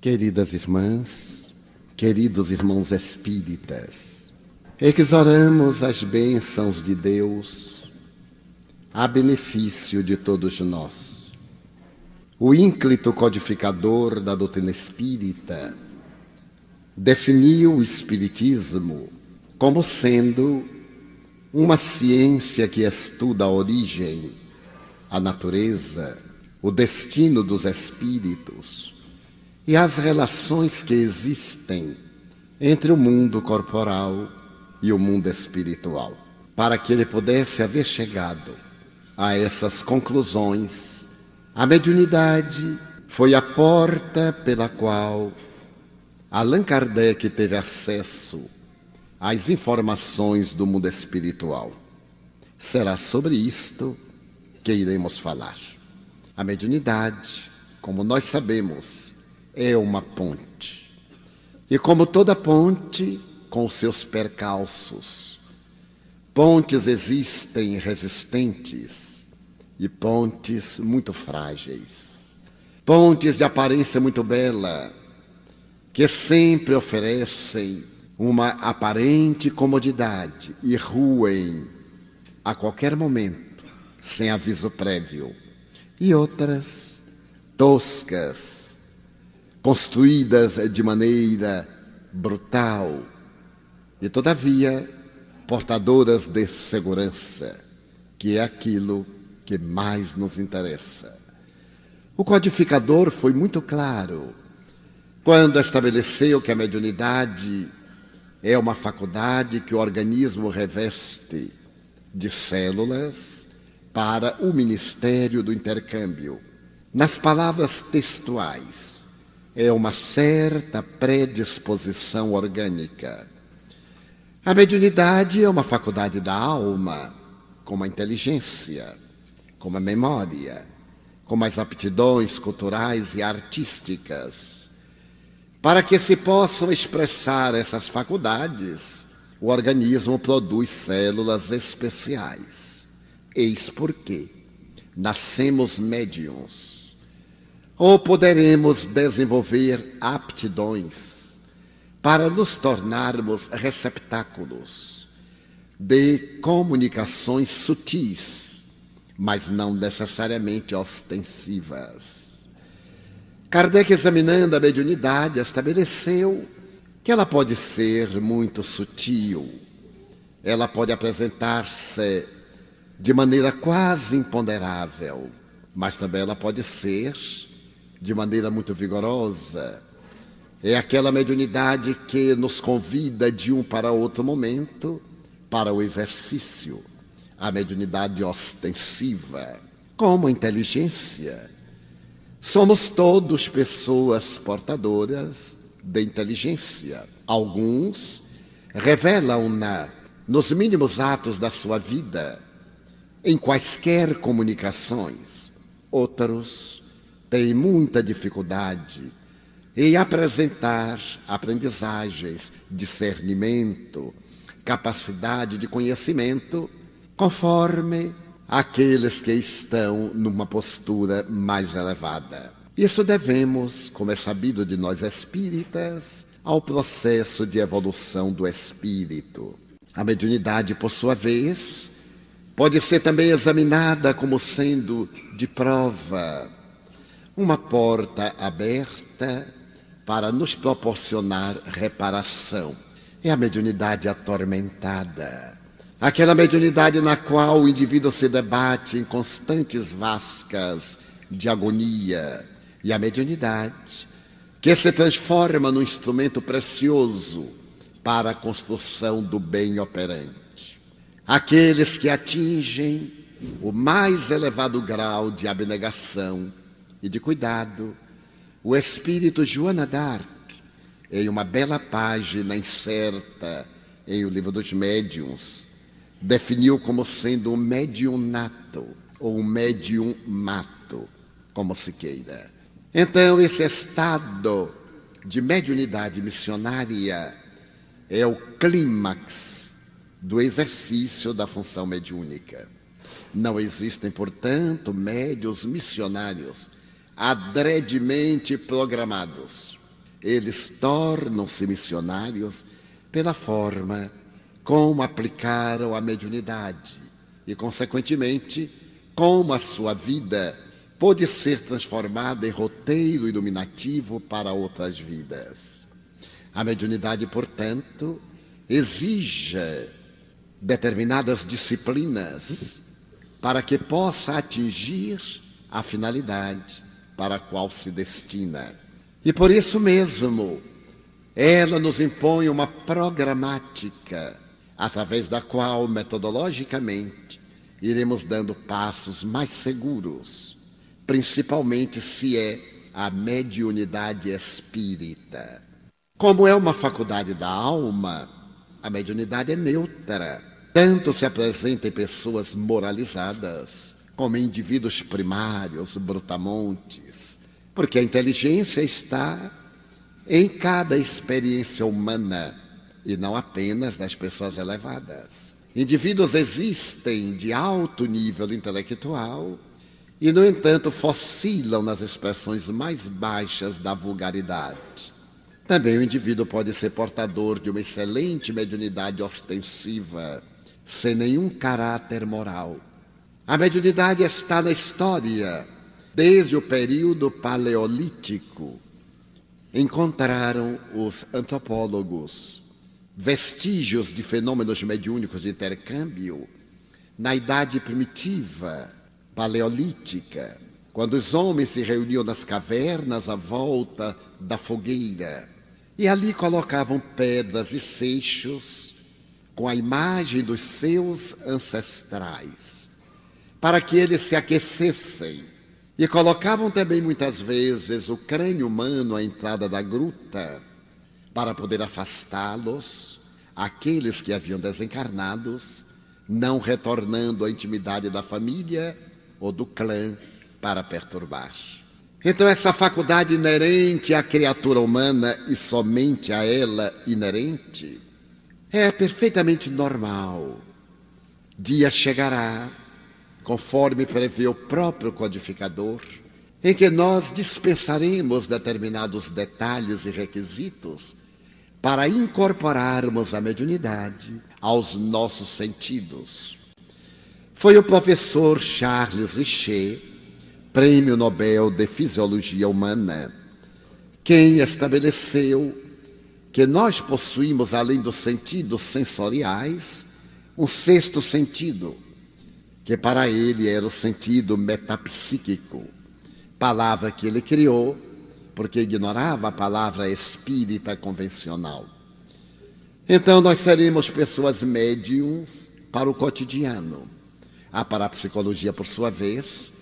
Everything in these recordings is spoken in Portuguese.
Queridas irmãs, queridos irmãos espíritas, exoramos as bênçãos de Deus a benefício de todos nós. O ínclito codificador da doutrina espírita definiu o Espiritismo como sendo uma ciência que estuda a origem, a natureza, o destino dos espíritos e as relações que existem entre o mundo corporal e o mundo espiritual. Para que ele pudesse haver chegado a essas conclusões, a mediunidade foi a porta pela qual Allan Kardec teve acesso às informações do mundo espiritual. Será sobre isto que iremos falar. A mediunidade, como nós sabemos, é uma ponte. E como toda ponte, com seus percalços. Pontes existem resistentes e pontes muito frágeis. Pontes de aparência muito bela, que sempre oferecem uma aparente comodidade e ruem a qualquer momento, sem aviso prévio. E outras toscas, construídas de maneira brutal e, todavia, portadoras de segurança, que é aquilo que mais nos interessa. O codificador foi muito claro quando estabeleceu que a mediunidade é uma faculdade que o organismo reveste de células para o ministério do intercâmbio. Nas palavras textuais, é uma certa predisposição orgânica. A mediunidade é uma faculdade da alma, como a inteligência, como a memória, como as aptidões culturais e artísticas. Para que se possam expressar essas faculdades, o organismo produz células especiais. Eis porque nascemos médiums ou poderemos desenvolver aptidões para nos tornarmos receptáculos de comunicações sutis, mas não necessariamente ostensivas. Kardec, examinando a mediunidade, estabeleceu que ela pode ser muito sutil, ela pode apresentar-se de maneira quase imponderável, mas também ela pode ser de maneira muito vigorosa. É aquela mediunidade que nos convida de um para outro momento para o exercício. A mediunidade ostensiva, como inteligência. Somos todos pessoas portadoras de inteligência. Alguns revelam-na nos mínimos atos da sua vida, em quaisquer comunicações. Outros tem muita dificuldade em apresentar aprendizagens, discernimento, capacidade de conhecimento, conforme aqueles que estão numa postura mais elevada. Isso devemos, como é sabido de nós espíritas, ao processo de evolução do espírito. A mediunidade, por sua vez, pode ser também examinada como sendo de prova uma porta aberta para nos proporcionar reparação. É a mediunidade atormentada. Aquela mediunidade na qual o indivíduo se debate em constantes vascas de agonia. E a mediunidade que se transforma num instrumento precioso para a construção do bem operante. Aqueles que atingem o mais elevado grau de abnegação e de cuidado, o espírito Joana d'Arc, em uma bela página incerta em O Livro dos Médiuns, definiu como sendo um médium nato ou um médium mato, como se queira. Então, esse estado de mediunidade missionária é o clímax do exercício da função mediúnica. Não existem, portanto, médios missionários adredemente programados. eles tornam-se missionários pela forma como aplicaram a mediunidade e, consequentemente, como a sua vida pôde ser transformada em roteiro iluminativo para outras vidas. A mediunidade, portanto, exige determinadas disciplinas para que possa atingir a finalidade para a qual se destina. E por isso mesmo, ela nos impõe uma programática através da qual, metodologicamente, iremos dando passos mais seguros, principalmente se é a mediunidade espírita. Como é uma faculdade da alma, a mediunidade é neutra. Tanto se apresenta em pessoas moralizadas, como em indivíduos primários, brutamontes, porque a inteligência está em cada experiência humana e não apenas das pessoas elevadas. Indivíduos existem de alto nível intelectual e, no entanto, fossilam nas expressões mais baixas da vulgaridade. Também o indivíduo pode ser portador de uma excelente mediunidade ostensiva, sem nenhum caráter moral. A mediunidade está na história, desde o período paleolítico. Encontraram os antropólogos vestígios de fenômenos mediúnicos de intercâmbio na idade primitiva, paleolítica, quando os homens se reuniam nas cavernas à volta da fogueira e ali colocavam pedras e seixos com a imagem dos seus ancestrais, para que eles se aquecessem. E colocavam também muitas vezes o crânio humano à entrada da gruta, para poder afastá-los, aqueles que haviam desencarnados, não retornando à intimidade da família ou do clã para perturbar. Então, essa faculdade inerente à criatura humana e somente a ela inerente é perfeitamente normal. Dia chegará, conforme prevê o próprio codificador, em que nós dispensaremos determinados detalhes e requisitos para incorporarmos a mediunidade aos nossos sentidos. Foi o professor Charles Richer Prêmio Nobel de Fisiologia Humana, quem estabeleceu que nós possuímos, além dos sentidos sensoriais, um sexto sentido, que para ele era o sentido metapsíquico, palavra que ele criou porque ignorava a palavra espírita convencional. Então, nós seremos pessoas médiums para o cotidiano. A parapsicologia, por sua vez,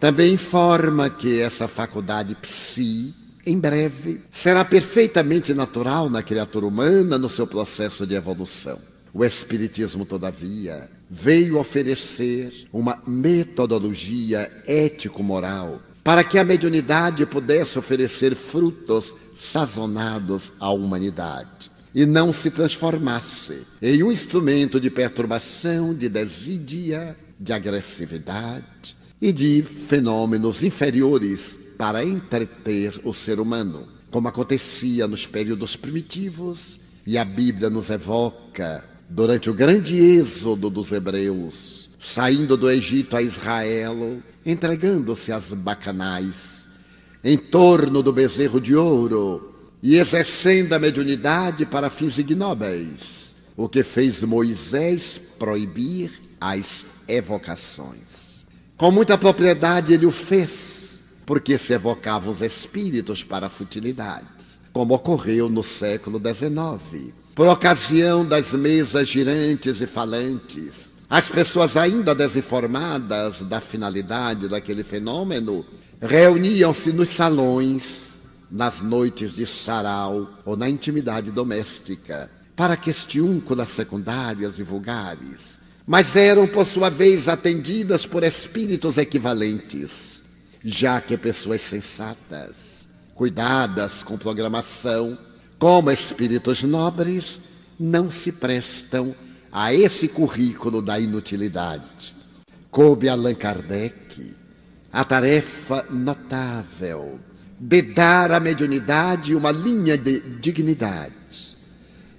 também informa que essa faculdade psi, em breve, será perfeitamente natural na criatura humana no seu processo de evolução. O Espiritismo, todavia, veio oferecer uma metodologia ético-moral para que a mediunidade pudesse oferecer frutos sazonados à humanidade e não se transformasse em um instrumento de perturbação, de desídia, de agressividade, e de fenômenos inferiores para entreter o ser humano, como acontecia nos períodos primitivos e a Bíblia nos evoca durante o grande êxodo dos hebreus, saindo do Egito a Israel, entregando-se às bacanais, em torno do bezerro de ouro e exercendo a mediunidade para fins ignóbeis, o que fez Moisés proibir as evocações. Com muita propriedade ele o fez, porque se evocavam os espíritos para futilidades, como ocorreu no século XIX. Por ocasião das mesas girantes e falantes, as pessoas ainda desinformadas da finalidade daquele fenômeno reuniam-se nos salões, nas noites de sarau ou na intimidade doméstica, para questiúnculas secundárias e vulgares mas eram, por sua vez, atendidas por espíritos equivalentes, já que pessoas sensatas, cuidadas com programação, como espíritos nobres, não se prestam a esse currículo da inutilidade. Coube Allan Kardec a tarefa notável de dar à mediunidade uma linha de dignidade,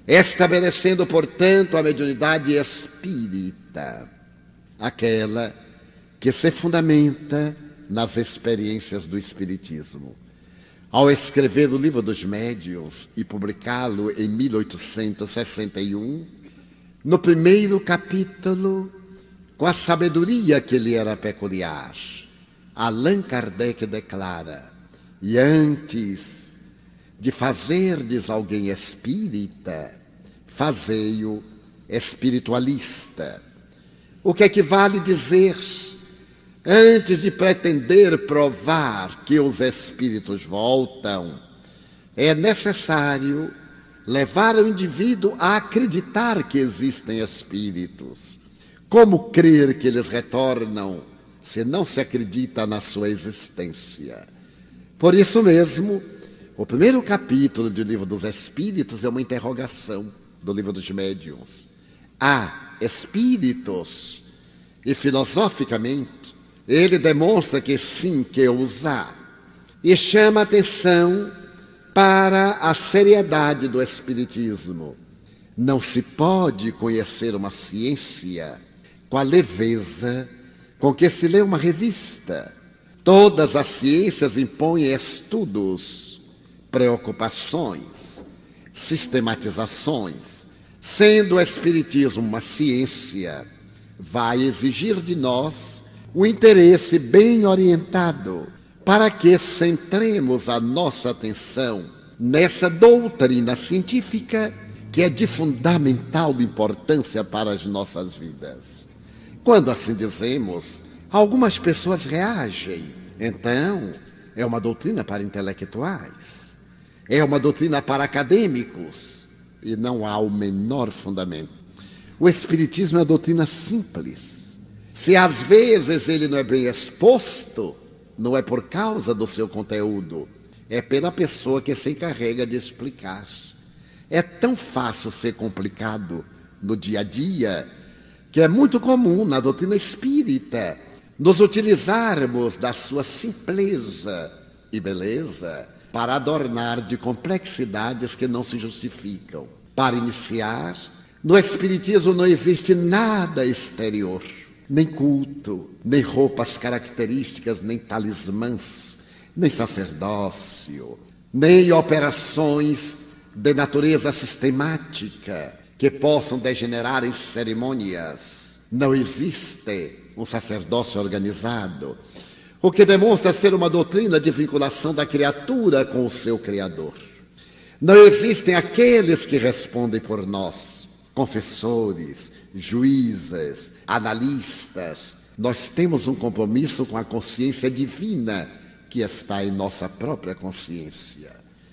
estabelecendo, portanto, a mediunidade espírita, aquela que se fundamenta nas experiências do Espiritismo. Ao escrever o Livro dos Médiuns e publicá-lo em 1861, no primeiro capítulo, com a sabedoria que lhe era peculiar, Allan Kardec declara: e antes de fazerdes alguém espírita, fazei-o espiritualista. O que é que vale dizer? Antes de pretender provar que os espíritos voltam, é necessário levar o indivíduo a acreditar que existem espíritos. Como crer que eles retornam se não se acredita na sua existência? Por isso mesmo, o primeiro capítulo do livro dos Espíritos é uma interrogação do livro dos Médiuns. Há espíritos, e filosoficamente, ele demonstra que sim, que os há, e chama atenção para a seriedade do Espiritismo. Não se pode conhecer uma ciência com a leveza com que se lê uma revista. Todas as ciências impõem estudos, preocupações, sistematizações. Sendo o Espiritismo uma ciência, vai exigir de nós o interesse bem orientado para que centremos a nossa atenção nessa doutrina científica que é de fundamental importância para as nossas vidas. Quando assim dizemos, algumas pessoas reagem. Então, é uma doutrina para intelectuais, é uma doutrina para acadêmicos e não há o menor fundamento. O Espiritismo é uma doutrina simples. Se às vezes ele não é bem exposto, não é por causa do seu conteúdo, é pela pessoa que se encarrega de explicar. É tão fácil ser complicado no dia a dia que é muito comum na doutrina espírita nos utilizarmos da sua simpleza e beleza para adornar de complexidades que não se justificam. Para iniciar, no Espiritismo não existe nada exterior nem culto, nem roupas características, nem talismãs, nem sacerdócio, nem operações de natureza sistemática que possam degenerar em cerimônias. Não existe um sacerdócio organizado, o que demonstra ser uma doutrina de vinculação da criatura com o seu Criador. Não existem aqueles que respondem por nós, confessores, juízes, analistas, nós temos um compromisso com a consciência divina que está em nossa própria consciência.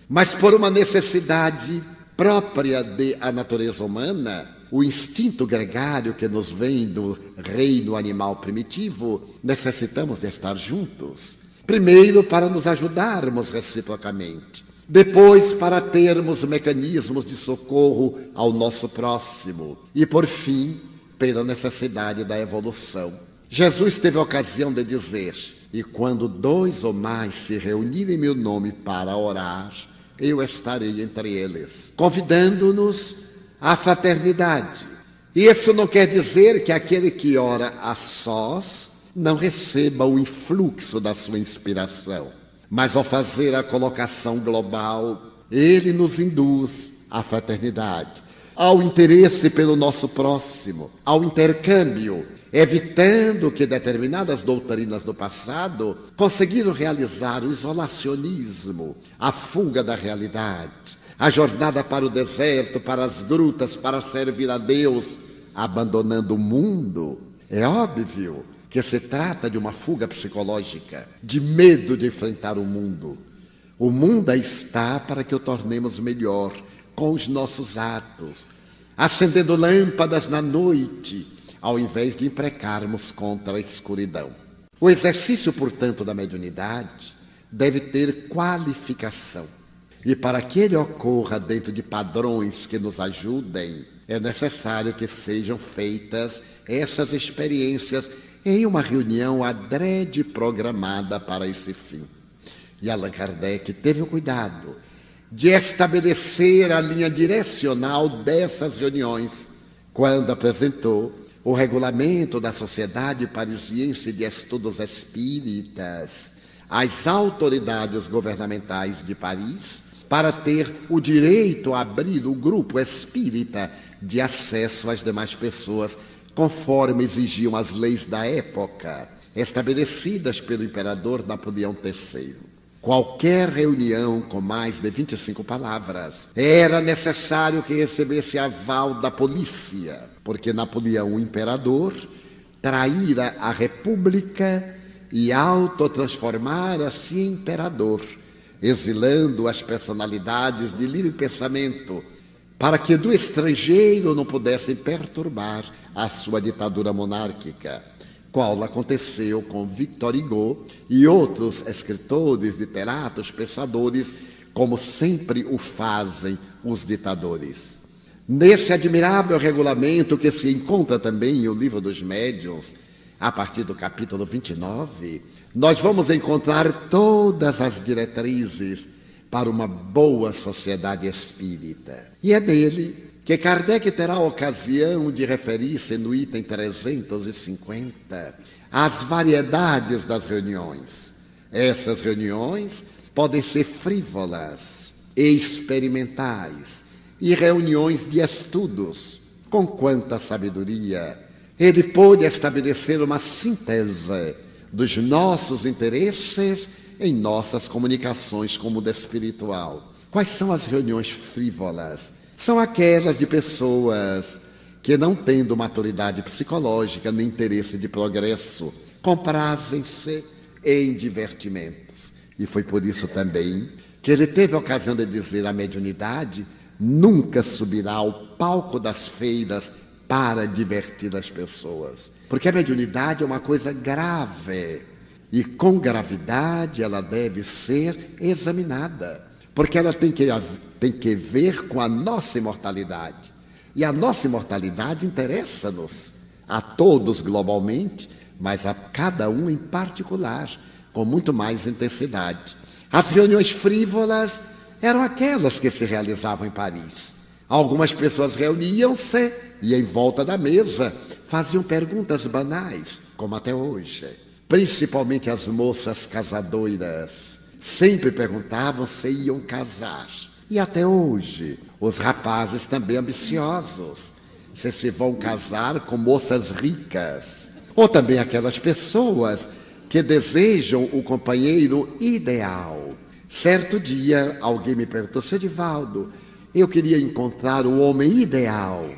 Mas por uma necessidade própria da natureza humana, o instinto gregário que nos vem do reino animal primitivo, necessitamos de estar juntos. Primeiro, para nos ajudarmos reciprocamente. Depois, para termos mecanismos de socorro ao nosso próximo. E, por fim, pela necessidade da evolução. Jesus teve a ocasião de dizer: E quando dois ou mais se reunirem em meu nome para orar, eu estarei entre eles, convidando-nos à fraternidade. Isso não quer dizer que aquele que ora a sós não receba o influxo da sua inspiração. Mas ao fazer a colocação global, ele nos induz à fraternidade, ao interesse pelo nosso próximo, ao intercâmbio, evitando que determinadas doutrinas do passado conseguiram realizar o isolacionismo, a fuga da realidade, a jornada para o deserto, para as grutas, para servir a Deus, abandonando o mundo. É óbvio que se trata de uma fuga psicológica, de medo de enfrentar o mundo. O mundo está para que o tornemos melhor com os nossos atos, acendendo lâmpadas na noite, ao invés de imprecarmos contra a escuridão. O exercício, portanto, da mediunidade deve ter qualificação. E para que ele ocorra dentro de padrões que nos ajudem, é necessário que sejam feitas essas experiências em uma reunião adrede programada para esse fim. E Allan Kardec teve o cuidado de estabelecer a linha direcional dessas reuniões quando apresentou o regulamento da Sociedade Parisiense de Estudos Espíritas às autoridades governamentais de Paris para ter o direito a abrir o grupo espírita de acesso às demais pessoas, conforme exigiam as leis da época, estabelecidas pelo imperador Napoleão III. Qualquer reunião com mais de 25 palavras era necessário que recebesse aval da polícia, porque Napoleão, o imperador, traíra a república e autotransformara-se em imperador, exilando as personalidades de livre pensamento, para que do estrangeiro não pudessem perturbar a sua ditadura monárquica qual aconteceu com Victor Hugo e outros escritores, literatos, pensadores, como sempre o fazem os ditadores. Nesse admirável regulamento que se encontra também em O Livro dos Médiuns, a partir do capítulo 29, nós vamos encontrar todas as diretrizes para uma boa sociedade espírita. E é nele que Kardec terá ocasião de referir-se no item 350 às variedades das reuniões. Essas reuniões podem ser frívolas, experimentais e reuniões de estudos. Com quanta sabedoria ele pôde estabelecer uma síntese dos nossos interesses em nossas comunicações com o mundo espiritual. Quais são as reuniões frívolas? São aquelas de pessoas que, não tendo maturidade psicológica nem interesse de progresso, comprazem-se em divertimentos. E foi por isso também que ele teve a ocasião de dizer: a mediunidade nunca subirá ao palco das feiras para divertir as pessoas. Porque a mediunidade é uma coisa grave. E com gravidade ela deve ser examinada. Porque ela tem que tem que ver com a nossa imortalidade. E a nossa imortalidade interessa-nos a todos globalmente, mas a cada um em particular, com muito mais intensidade. As reuniões frívolas eram aquelas que se realizavam em Paris. Algumas pessoas reuniam-se e, em volta da mesa, faziam perguntas banais, como até hoje. Principalmente as moças casadoiras sempre perguntavam se iam casar. E até hoje, os rapazes também ambiciosos, se se vão casar com moças ricas, ou também aquelas pessoas que desejam o companheiro ideal. Certo dia, alguém me perguntou, seu Divaldo, eu queria encontrar o homem ideal.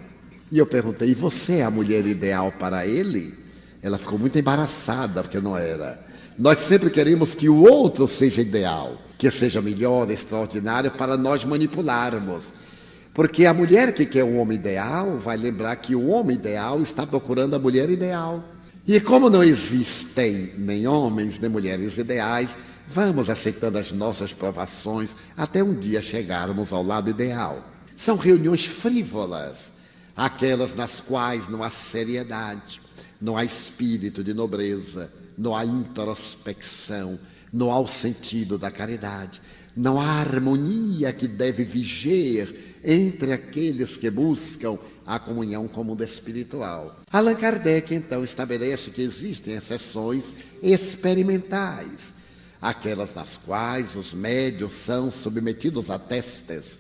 E eu perguntei, e você é a mulher ideal para ele? Ela ficou muito embaraçada, porque não era. Nós sempre queremos que o outro seja ideal que seja melhor, extraordinário, para nós manipularmos. Porque a mulher que quer o homem ideal vai lembrar que o homem ideal está procurando a mulher ideal. E como não existem nem homens nem mulheres ideais, vamos aceitando as nossas provações até um dia chegarmos ao lado ideal. São reuniões frívolas, aquelas nas quais não há seriedade, não há espírito de nobreza, não há introspecção, não há o sentido da caridade, não há harmonia que deve viger entre aqueles que buscam a comunhão com o mundo espiritual. Allan Kardec, então, estabelece que existem exceções experimentais, aquelas nas quais os médios são submetidos a testes.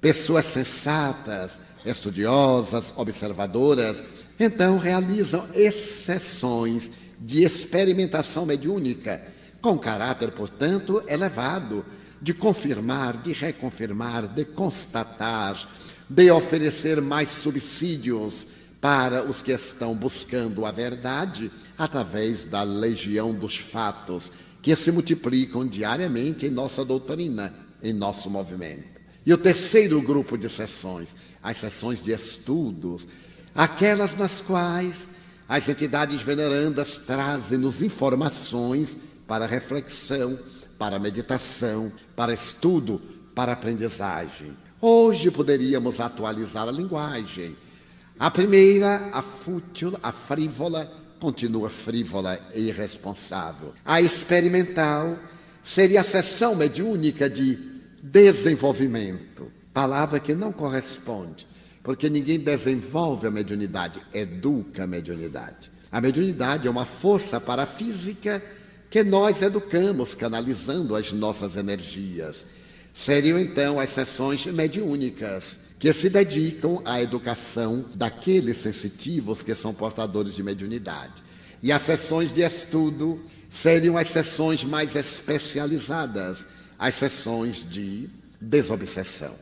Pessoas sensatas, estudiosas, observadoras, então realizam exceções de experimentação mediúnica com caráter, portanto, elevado, de confirmar, de reconfirmar, de constatar, de oferecer mais subsídios para os que estão buscando a verdade através da legião dos fatos que se multiplicam diariamente em nossa doutrina, em nosso movimento. E o terceiro grupo de sessões, as sessões de estudos, aquelas nas quais as entidades venerandas trazem-nos informações para reflexão, para meditação, para estudo, para aprendizagem. Hoje poderíamos atualizar a linguagem. A primeira, a fútil, a frívola, continua frívola e irresponsável. A experimental, seria a sessão mediúnica de desenvolvimento, palavra que não corresponde, porque ninguém desenvolve a mediunidade, educa a mediunidade. A mediunidade é uma força parafísica que nós educamos, canalizando as nossas energias. Seriam então as sessões mediúnicas, que se dedicam à educação daqueles sensitivos que são portadores de mediunidade. E as sessões de estudo seriam as sessões mais especializadas, as sessões de desobsessão,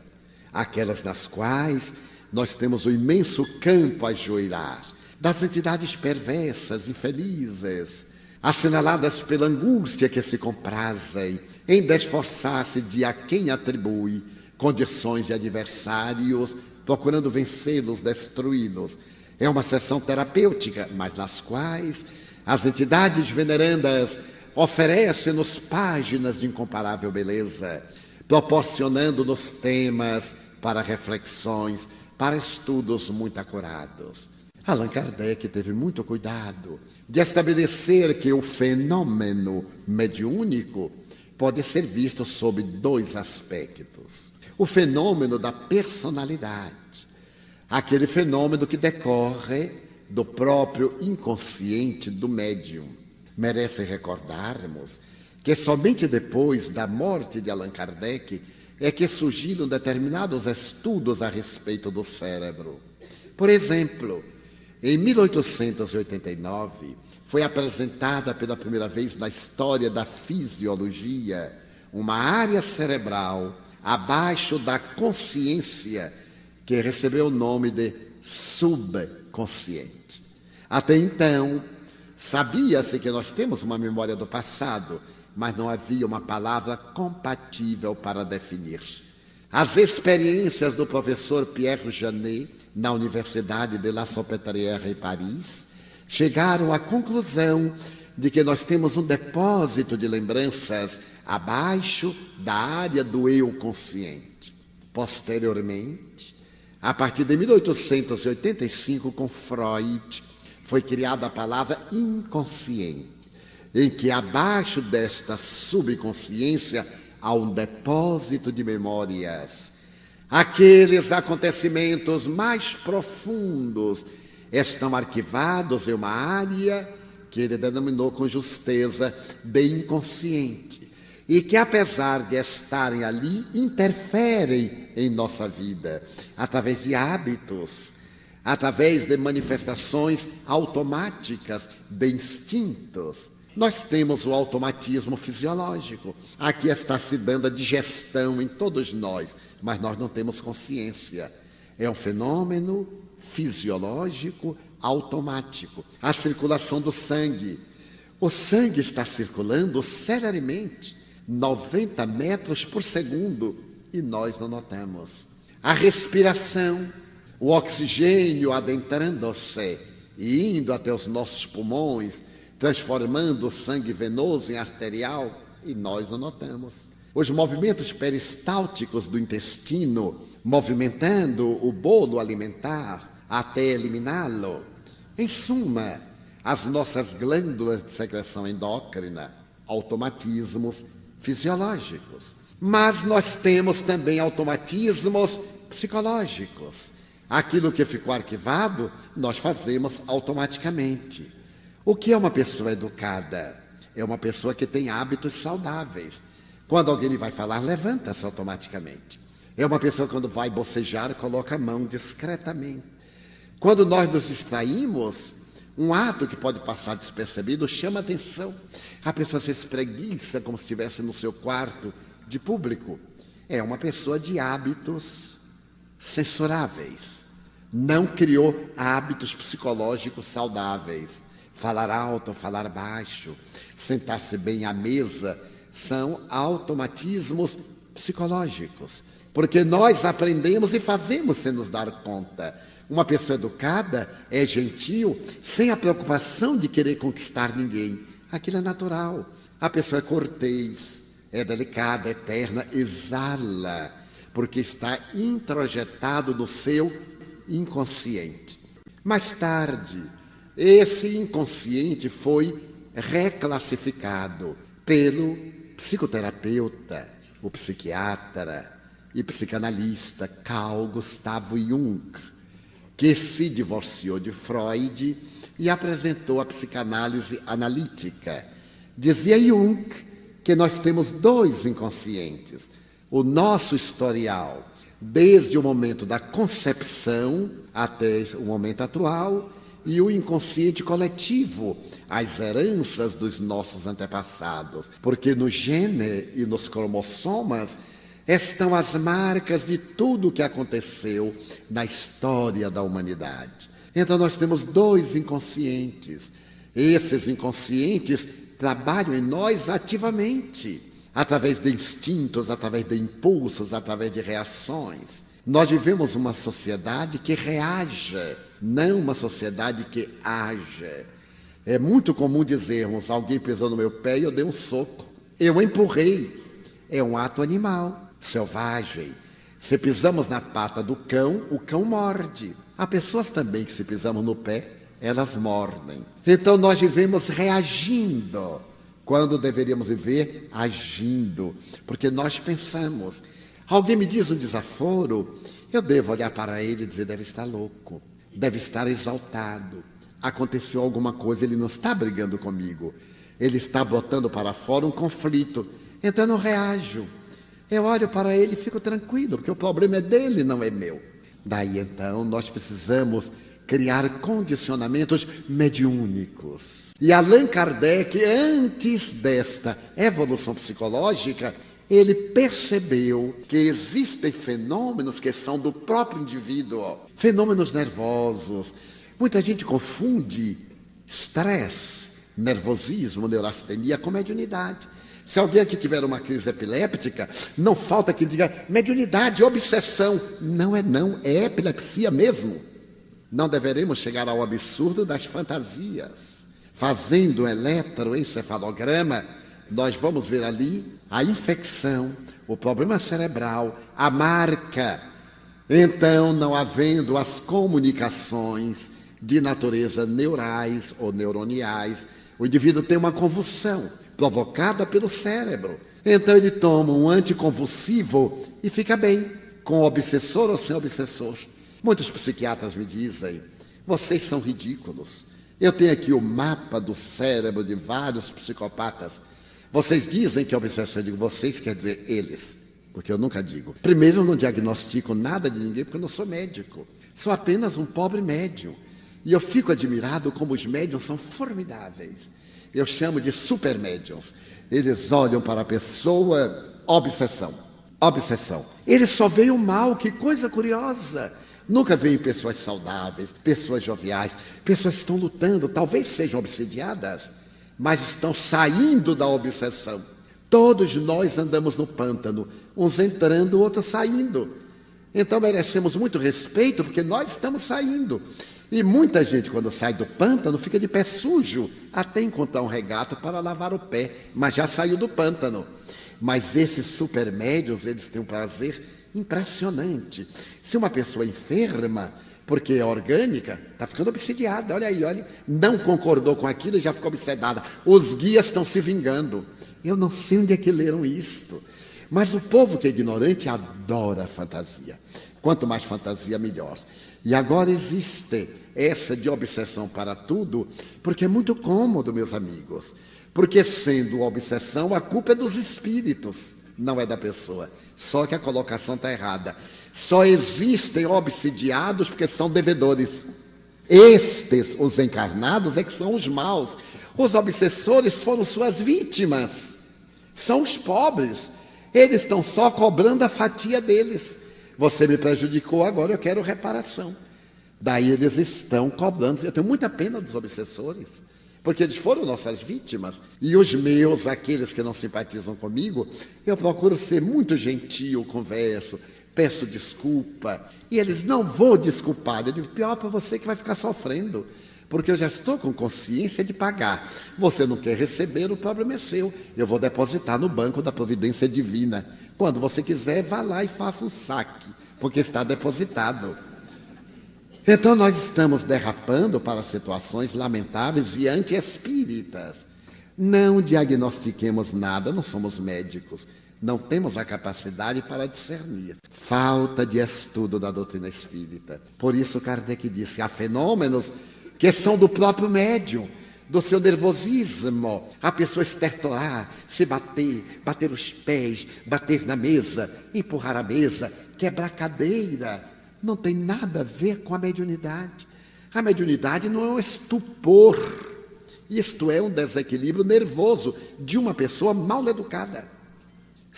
aquelas nas quais nós temos o imenso campo a joirar das entidades perversas, infelizes, assinaladas pela angústia que se comprazem em desforçar-se de a quem atribui condições de adversários, procurando vencê-los, destruí-los. É uma sessão terapêutica, mas nas quais as entidades venerandas oferecem-nos páginas de incomparável beleza, proporcionando-nos temas para reflexões, para estudos muito acurados. Allan Kardec teve muito cuidado de estabelecer que o fenômeno mediúnico pode ser visto sob dois aspectos. O fenômeno da personalidade, aquele fenômeno que decorre do próprio inconsciente do médium. Merece recordarmos que somente depois da morte de Allan Kardec é que surgiram determinados estudos a respeito do cérebro. Por exemplo, em 1889, foi apresentada pela primeira vez na história da fisiologia uma área cerebral abaixo da consciência que recebeu o nome de subconsciente. Até então, sabia-se que nós temos uma memória do passado, mas não havia uma palavra compatível para definir. As experiências do professor Pierre Janet na Universidade de La Salpêtrière em Paris chegaram à conclusão de que nós temos um depósito de lembranças abaixo da área do eu consciente. Posteriormente, a partir de 1885, com Freud, foi criada a palavra inconsciente, em que abaixo desta subconsciência há um depósito de memórias. Aqueles acontecimentos mais profundos estão arquivados em uma área que ele denominou com justeza de inconsciente e que, apesar de estarem ali, interferem em nossa vida através de hábitos, através de manifestações automáticas, de instintos. Nós temos o automatismo fisiológico. Aqui está se dando a digestão em todos nós, mas nós não temos consciência. É um fenômeno fisiológico automático. A circulação do sangue. O sangue está circulando celeremente 90 metros por segundo e nós não notamos. A respiração, o oxigênio adentrando-se e indo até os nossos pulmões, transformando o sangue venoso em arterial e nós não notamos. Os movimentos peristálticos do intestino movimentando o bolo alimentar até eliminá-lo. Em suma, as nossas glândulas de secreção endócrina, automatismos fisiológicos. Mas nós temos também automatismos psicológicos. Aquilo que ficou arquivado, nós fazemos automaticamente. O que é uma pessoa educada? É uma pessoa que tem hábitos saudáveis. Quando alguém lhe vai falar, levanta-se automaticamente. É uma pessoa que, quando vai bocejar, coloca a mão discretamente. Quando nós nos distraímos, um ato que pode passar despercebido chama atenção. A pessoa se espreguiça como se estivesse no seu quarto de público. É uma pessoa de hábitos censuráveis. Não criou hábitos psicológicos saudáveis. Falar alto, falar baixo, sentar-se bem à mesa, são automatismos psicológicos. Porque nós aprendemos e fazemos sem nos dar conta. Uma pessoa educada é gentil, sem a preocupação de querer conquistar ninguém. Aquilo é natural. A pessoa é cortês, é delicada, é eterna, exala, porque está introjetado no seu inconsciente. Mais tarde, esse inconsciente foi reclassificado pelo psicoterapeuta, o psiquiatra e psicanalista Carl Gustavo Jung, que se divorciou de Freud e apresentou a psicanálise analítica. Dizia Jung que nós temos dois inconscientes: o nosso historial, desde o momento da concepção até o momento atual, e o inconsciente coletivo, as heranças dos nossos antepassados, porque no gene e nos cromossomas estão as marcas de tudo o que aconteceu na história da humanidade. Então nós temos dois inconscientes. Esses inconscientes trabalham em nós ativamente, através de instintos, através de impulsos, através de reações. Nós vivemos uma sociedade que reaja, não uma sociedade que haja. É muito comum dizermos: alguém pisou no meu pé e eu dei um soco. Eu empurrei. É um ato animal, selvagem. Se pisamos na pata do cão, o cão morde. Há pessoas também que, se pisamos no pé, elas mordem. Então nós vivemos reagindo, quando deveríamos viver agindo, porque nós pensamos. Alguém me diz um desaforo, eu devo olhar para ele e dizer: deve estar louco, deve estar exaltado. Aconteceu alguma coisa, ele não está brigando comigo, ele está botando para fora um conflito. Então eu não reajo. Eu olho para ele e fico tranquilo, porque o problema é dele, não é meu. Daí então nós precisamos criar condicionamentos mediúnicos. E Allan Kardec, antes desta evolução psicológica, ele percebeu que existem fenômenos que são do próprio indivíduo, fenômenos nervosos. Muita gente confunde estresse, nervosismo, neurastenia com mediunidade. Se alguém aqui tiver uma crise epiléptica, não falta que diga mediunidade, obsessão. Não é não, é epilepsia mesmo. Não deveremos chegar ao absurdo das fantasias. Fazendo eletroencefalograma, nós vamos ver ali a infecção, o problema cerebral, a marca. Então, não havendo as comunicações de natureza neurais ou neuroniais, o indivíduo tem uma convulsão provocada pelo cérebro. Então, ele toma um anticonvulsivo e fica bem, com obsessor ou sem obsessor. Muitos psiquiatras me dizem: vocês são ridículos. Eu tenho aqui o mapa do cérebro de vários psicopatas vocês dizem que a obsessão, eu digo vocês, quer dizer eles, porque eu nunca digo. Primeiro, eu não diagnostico nada de ninguém, porque eu não sou médico. Sou apenas um pobre médium. E eu fico admirado como os médiums são formidáveis. Eu chamo de super médiums. Eles olham para a pessoa, obsessão. Obsessão. Eles só veem o mal, que coisa curiosa. Nunca veem pessoas saudáveis, pessoas joviais, pessoas que estão lutando, talvez sejam obsidiadas mas estão saindo da obsessão. Todos nós andamos no pântano, uns entrando, outros saindo. Então merecemos muito respeito porque nós estamos saindo. E muita gente, quando sai do pântano, fica de pé sujo até encontrar um regato para lavar o pé, mas já saiu do pântano. Mas esses supermédios, eles têm um prazer impressionante. Se uma pessoa enferma, porque é orgânica, está ficando obsidiada. Olha aí, olha. Não concordou com aquilo e já ficou obsedada. Os guias estão se vingando. Eu não sei onde é que leram isto. Mas o povo que é ignorante adora fantasia. Quanto mais fantasia, melhor. E agora existe essa de obsessão para tudo, porque é muito cômodo, meus amigos. Porque sendo obsessão, a culpa é dos espíritos, não é da pessoa. Só que a colocação está errada. Só existem obsidiados porque são devedores. Estes, os encarnados, é que são os maus. Os obsessores foram suas vítimas. São os pobres. Eles estão só cobrando a fatia deles. Você me prejudicou, agora eu quero reparação. Daí eles estão cobrando. Eu tenho muita pena dos obsessores, porque eles foram nossas vítimas. E os meus, aqueles que não simpatizam comigo, eu procuro ser muito gentil, converso, peço desculpa. E eles, não vou desculpar. Eu digo, pior para você que vai ficar sofrendo. Porque eu já estou com consciência de pagar. Você não quer receber, o problema é seu. Eu vou depositar no banco da providência divina. Quando você quiser, vá lá e faça um saque, porque está depositado. Então nós estamos derrapando para situações lamentáveis e anti-espíritas. Não diagnostiquemos nada, não somos médicos. Não temos a capacidade para discernir. Falta de estudo da doutrina espírita. Por isso, Kardec disse: há fenômenos que são do próprio médium, do seu nervosismo. A pessoa estertorar, se bater, bater os pés, bater na mesa, empurrar a mesa, quebrar a cadeira. Não tem nada a ver com a mediunidade. A mediunidade não é um estupor. Isto é um desequilíbrio nervoso de uma pessoa mal educada.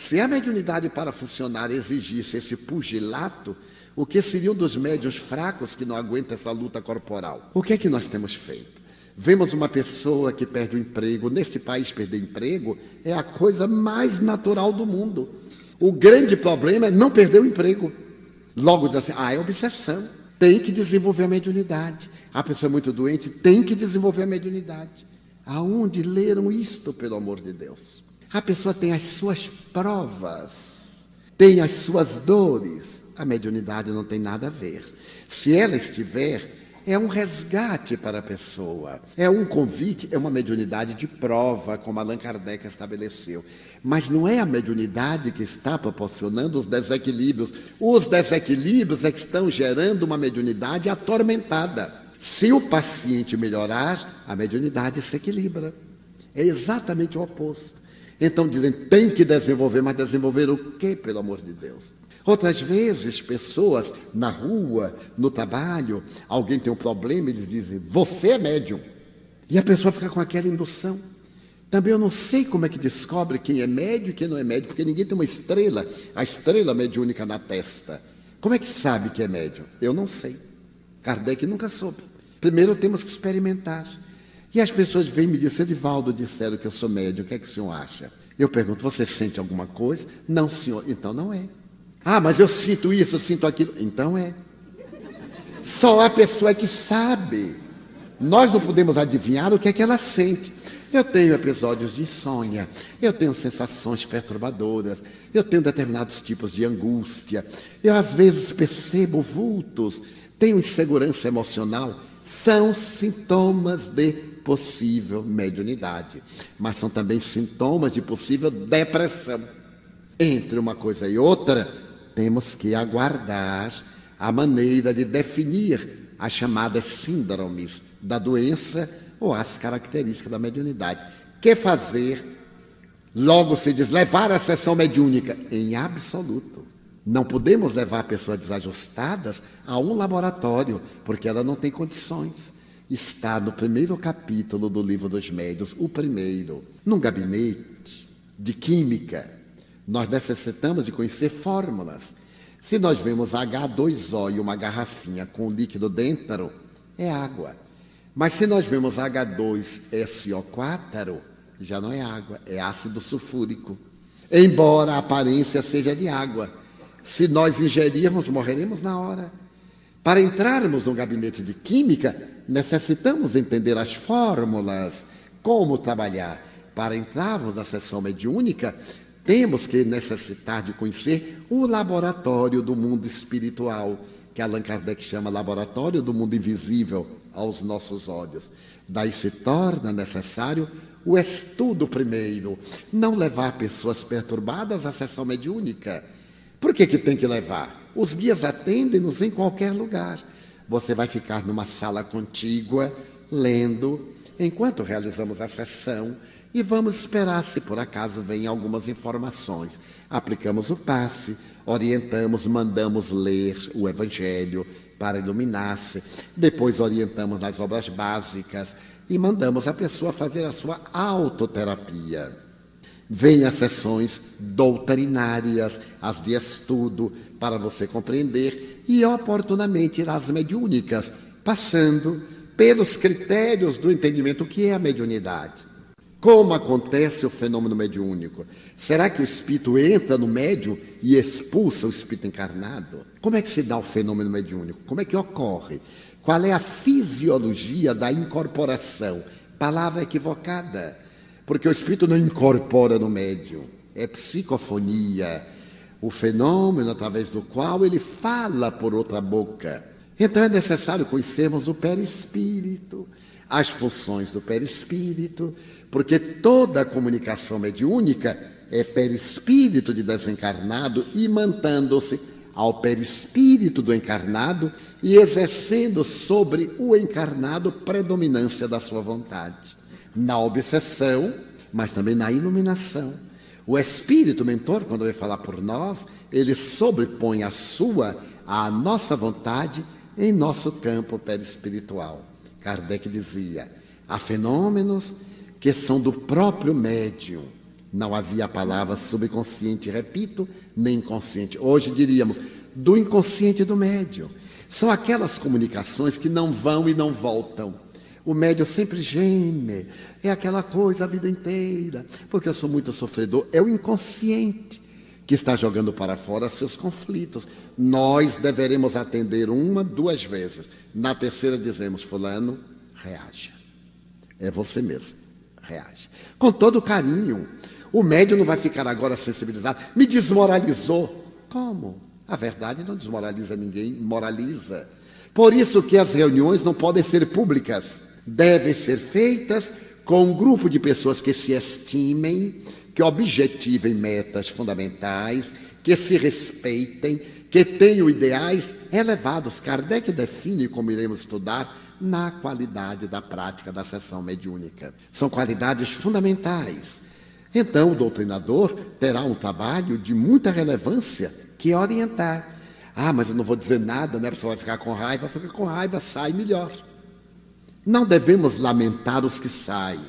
Se a mediunidade para funcionar exigisse esse pugilato, o que seriam dos médios fracos que não aguentam essa luta corporal? O que é que nós temos feito? Vemos uma pessoa que perde o emprego. Neste país, perder emprego é a coisa mais natural do mundo. O grande problema é não perder o emprego. Logo diz assim: ah, é obsessão. Tem que desenvolver a mediunidade. A pessoa é muito doente, tem que desenvolver a mediunidade. Aonde leram isto, pelo amor de Deus? A pessoa tem as suas provas, tem as suas dores. A mediunidade não tem nada a ver. Se ela estiver, é um resgate para a pessoa, é um convite, é uma mediunidade de prova, como Allan Kardec estabeleceu. Mas não é a mediunidade que está proporcionando os desequilíbrios. Os desequilíbrios é que estão gerando uma mediunidade atormentada. Se o paciente melhorar, a mediunidade se equilibra. É exatamente o oposto. Então dizem, tem que desenvolver, mas desenvolver o quê, pelo amor de Deus? Outras vezes, pessoas na rua, no trabalho, alguém tem um problema, eles dizem, você é médium. E a pessoa fica com aquela indução. Também eu não sei como é que descobre quem é médio e quem não é médio, porque ninguém tem uma estrela, a estrela mediúnica na testa. Como é que sabe que é médium? Eu não sei. Kardec nunca soube. Primeiro temos que experimentar. E as pessoas vêm me dizer, Edivaldo, disseram que eu sou médium, o que é que o senhor acha? Eu pergunto, você sente alguma coisa? Não, senhor. Então não é. Ah, mas eu sinto isso, eu sinto aquilo. Então é. Só a pessoa que sabe. Nós não podemos adivinhar o que é que ela sente. Eu tenho episódios de insônia, eu tenho sensações perturbadoras, eu tenho determinados tipos de angústia, eu às vezes percebo vultos, tenho insegurança emocional. São sintomas de possível mediunidade, mas são também sintomas de possível depressão. Entre uma coisa e outra, temos que aguardar a maneira de definir as chamadas síndromes da doença ou as características da mediunidade. Que fazer? Logo se diz levar a sessão mediúnica em absoluto. Não podemos levar pessoas desajustadas a um laboratório, porque ela não tem condições está no primeiro capítulo do livro dos médios, o primeiro. Num gabinete de química, nós necessitamos de conhecer fórmulas. Se nós vemos H2O e uma garrafinha com líquido dentro, é água. Mas se nós vemos H2SO4, já não é água, é ácido sulfúrico. Embora a aparência seja de água. Se nós ingerirmos, morreremos na hora. Para entrarmos no gabinete de química, necessitamos entender as fórmulas, como trabalhar. Para entrarmos na sessão mediúnica, temos que necessitar de conhecer o laboratório do mundo espiritual, que Allan Kardec chama laboratório do mundo invisível aos nossos olhos. Daí se torna necessário o estudo primeiro, não levar pessoas perturbadas à sessão mediúnica. Por que, que tem que levar? Os guias atendem-nos em qualquer lugar. Você vai ficar numa sala contígua, lendo, enquanto realizamos a sessão, e vamos esperar se por acaso vem algumas informações. Aplicamos o passe, orientamos, mandamos ler o Evangelho para iluminar-se, depois orientamos nas obras básicas e mandamos a pessoa fazer a sua autoterapia. Vem as sessões doutrinárias, as de estudo, para você compreender, e oportunamente as mediúnicas, passando pelos critérios do entendimento que é a mediunidade. Como acontece o fenômeno mediúnico? Será que o espírito entra no médium e expulsa o espírito encarnado? Como é que se dá o fenômeno mediúnico? Como é que ocorre? Qual é a fisiologia da incorporação? Palavra equivocada. Porque o espírito não incorpora no médium, é psicofonia, o fenômeno através do qual ele fala por outra boca. Então é necessário conhecermos o perispírito. as funções do perispírito, porque toda comunicação mediúnica é perispírito de desencarnado e mantendo-se ao perispírito do encarnado e exercendo sobre o encarnado predominância da sua vontade. Na obsessão, mas também na iluminação. O espírito mentor, quando vai falar por nós, ele sobrepõe a sua, a nossa vontade em nosso campo perispiritual. Kardec dizia: há fenômenos que são do próprio médium. Não havia palavra subconsciente, repito, nem inconsciente. Hoje diríamos do inconsciente do médium. São aquelas comunicações que não vão e não voltam. O médium sempre geme, é aquela coisa a vida inteira, porque eu sou muito sofredor. É o inconsciente que está jogando para fora seus conflitos. Nós deveremos atender uma, duas vezes. Na terceira dizemos: Fulano, reaja. É você mesmo reage. Com todo carinho. O médium não vai ficar agora sensibilizado. Me desmoralizou. Como? A verdade não desmoraliza ninguém, moraliza. Por isso que as reuniões não podem ser públicas. Devem ser feitas com um grupo de pessoas que se estimem, que objetivem metas fundamentais, que se respeitem, que tenham ideais elevados. Kardec define, como iremos estudar, na qualidade da prática da sessão mediúnica. São qualidades fundamentais. Então, o doutrinador terá um trabalho de muita relevância que é orientar. Ah, mas eu não vou dizer nada, né? A pessoa vai ficar com raiva, fica com raiva, sai melhor. Não devemos lamentar os que saem.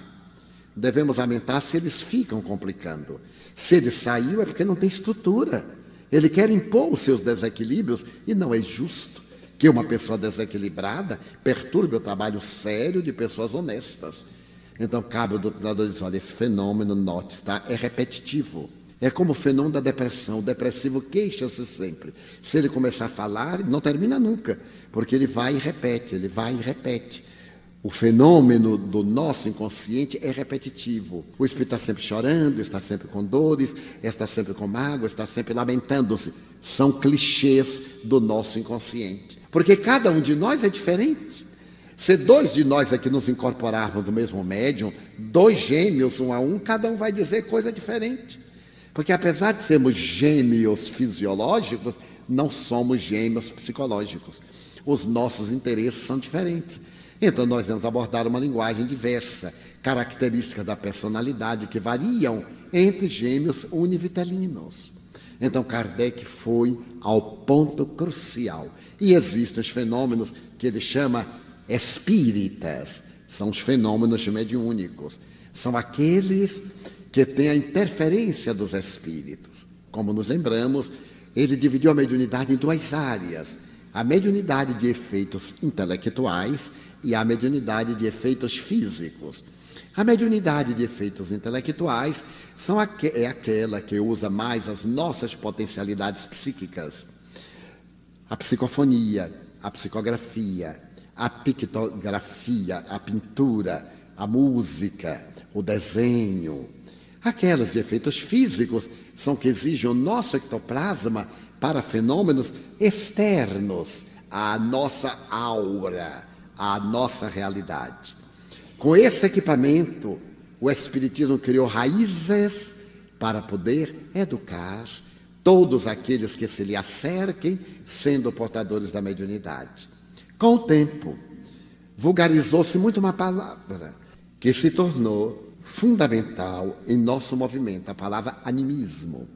Devemos lamentar se eles ficam complicando. Se ele saiu é porque não tem estrutura. Ele quer impor os seus desequilíbrios e não é justo que uma pessoa desequilibrada perturbe o trabalho sério de pessoas honestas. Então, cabe ao doutrinador dizer: olha, esse fenômeno, note, está, é repetitivo. É como o fenômeno da depressão. O depressivo queixa-se sempre. Se ele começar a falar, não termina nunca, porque ele vai e repete, ele vai e repete. O fenômeno do nosso inconsciente é repetitivo. O espírito está sempre chorando, está sempre com dores, está sempre com mágoa, está sempre lamentando-se. São clichês do nosso inconsciente. Porque cada um de nós é diferente. Se dois de nós aqui nos incorporarmos do mesmo médium, dois gêmeos, um a um, cada um vai dizer coisa diferente. Porque apesar de sermos gêmeos fisiológicos, não somos gêmeos psicológicos. Os nossos interesses são diferentes. Então, nós vamos abordar uma linguagem diversa, características da personalidade que variam entre gêmeos univitelinos. Então, Kardec foi ao ponto crucial. E existem os fenômenos que ele chama espíritas, são os fenômenos mediúnicos. São aqueles que têm a interferência dos espíritos. Como nos lembramos, ele dividiu a mediunidade em duas áreas: a mediunidade de efeitos intelectuais e a mediunidade de efeitos físicos. A mediunidade de efeitos intelectuais são aqu é aquela que usa mais as nossas potencialidades psíquicas. A psicofonia, a psicografia, a pictografia, a pintura, a música, o desenho. Aquelas de efeitos físicos são que exigem o nosso ectoplasma para fenômenos externos à nossa aura à nossa realidade. Com esse equipamento, o Espiritismo criou raízes para poder educar todos aqueles que se lhe acerquem, sendo portadores da mediunidade. Com o tempo, vulgarizou-se muito uma palavra que se tornou fundamental em nosso movimento, a palavra animismo.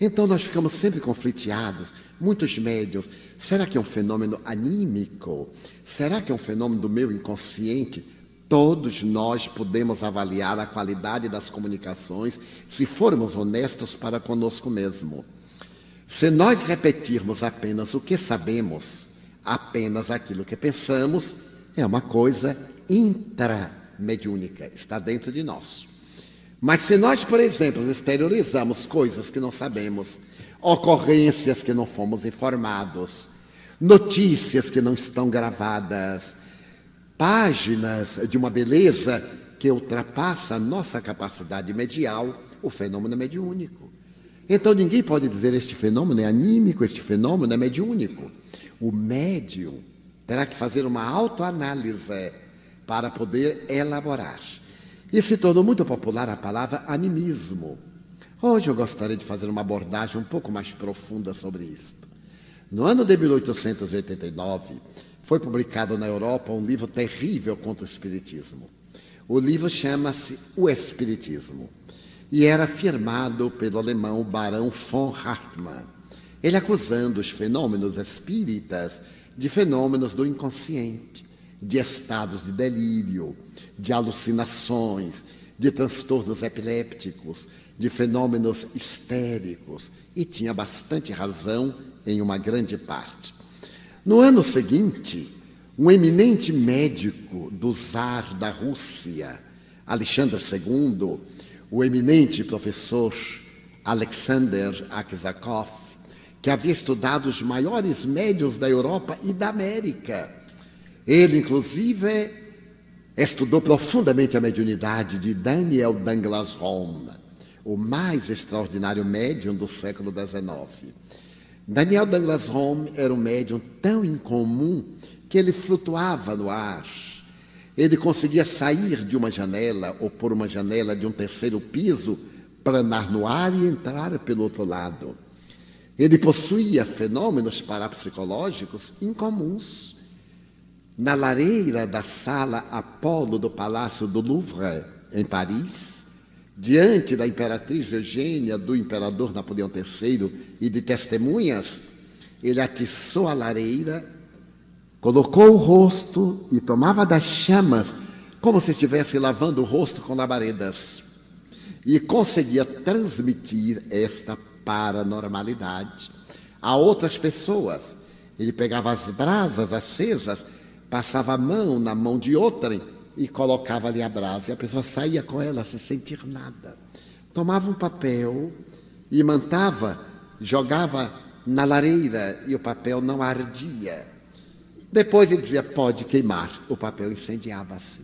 Então nós ficamos sempre confliteados, muitos médios. Será que é um fenômeno anímico? Será que é um fenômeno do meu inconsciente? Todos nós podemos avaliar a qualidade das comunicações se formos honestos para conosco mesmo. Se nós repetirmos apenas o que sabemos, apenas aquilo que pensamos, é uma coisa intramediúnica, está dentro de nós. Mas se nós, por exemplo, exteriorizamos coisas que não sabemos, ocorrências que não fomos informados, notícias que não estão gravadas, páginas de uma beleza que ultrapassa a nossa capacidade medial, o fenômeno é mediúnico. Então ninguém pode dizer este fenômeno é anímico, este fenômeno é mediúnico. O médium terá que fazer uma autoanálise para poder elaborar. E se tornou muito popular a palavra animismo. Hoje eu gostaria de fazer uma abordagem um pouco mais profunda sobre isto. No ano de 1889, foi publicado na Europa um livro terrível contra o Espiritismo. O livro chama-se O Espiritismo e era firmado pelo alemão Barão von Hartmann. Ele acusando os fenômenos espíritas de fenômenos do inconsciente, de estados de delírio, de alucinações, de transtornos epilépticos, de fenômenos histéricos, e tinha bastante razão em uma grande parte. No ano seguinte, um eminente médico do czar da Rússia, Alexandre II, o eminente professor Alexander Aksakov, que havia estudado os maiores médios da Europa e da América. Ele, inclusive, estudou profundamente a mediunidade de Daniel Douglas Home, o mais extraordinário médium do século XIX. Daniel Douglas Home era um médium tão incomum que ele flutuava no ar. Ele conseguia sair de uma janela ou por uma janela de um terceiro piso, planar no ar e entrar pelo outro lado. Ele possuía fenômenos parapsicológicos incomuns. Na lareira da sala Apolo do Palácio do Louvre, em Paris, diante da imperatriz Eugênia, do imperador Napoleão III e de testemunhas, ele atiçou a lareira, colocou o rosto e tomava das chamas como se estivesse lavando o rosto com labaredas. E conseguia transmitir esta paranormalidade a outras pessoas. Ele pegava as brasas acesas, passava a mão na mão de outrem e colocava ali a brasa. E a pessoa saía com ela sem sentir nada. Tomava um papel e mantava, jogava na lareira e o papel não ardia. Depois ele dizia: pode queimar. O papel incendiava-se.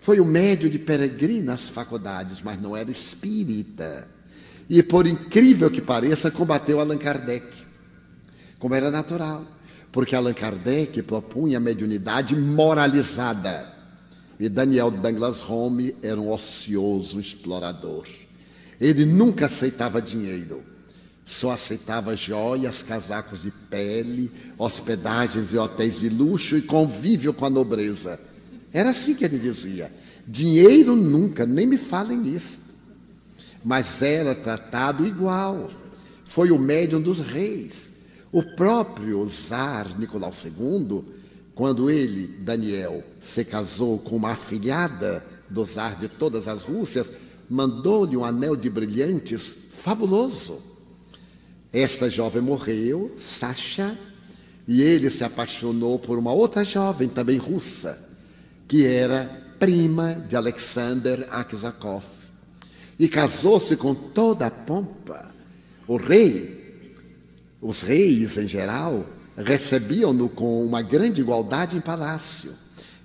Foi o médio de peregrinas faculdades, mas não era espírita. E por incrível que pareça, combateu Allan Kardec, como era natural, porque Allan Kardec propunha a mediunidade moralizada. E Daniel Douglas Home era um ocioso explorador. Ele nunca aceitava dinheiro, só aceitava joias, casacos de pele, hospedagens e hotéis de luxo e convívio com a nobreza. Era assim que ele dizia: dinheiro nunca, nem me falem nisso. Mas era tratado igual. Foi o médium dos reis. O próprio czar Nicolau II quando ele, Daniel, se casou com uma afilhada do czar de todas as Rússias, mandou-lhe um anel de brilhantes fabuloso. Esta jovem morreu, Sasha, e ele se apaixonou por uma outra jovem, também russa, que era prima de Alexander Aksakov. E casou-se com toda a pompa. O rei, os reis em geral, recebiam-no com uma grande igualdade em palácio.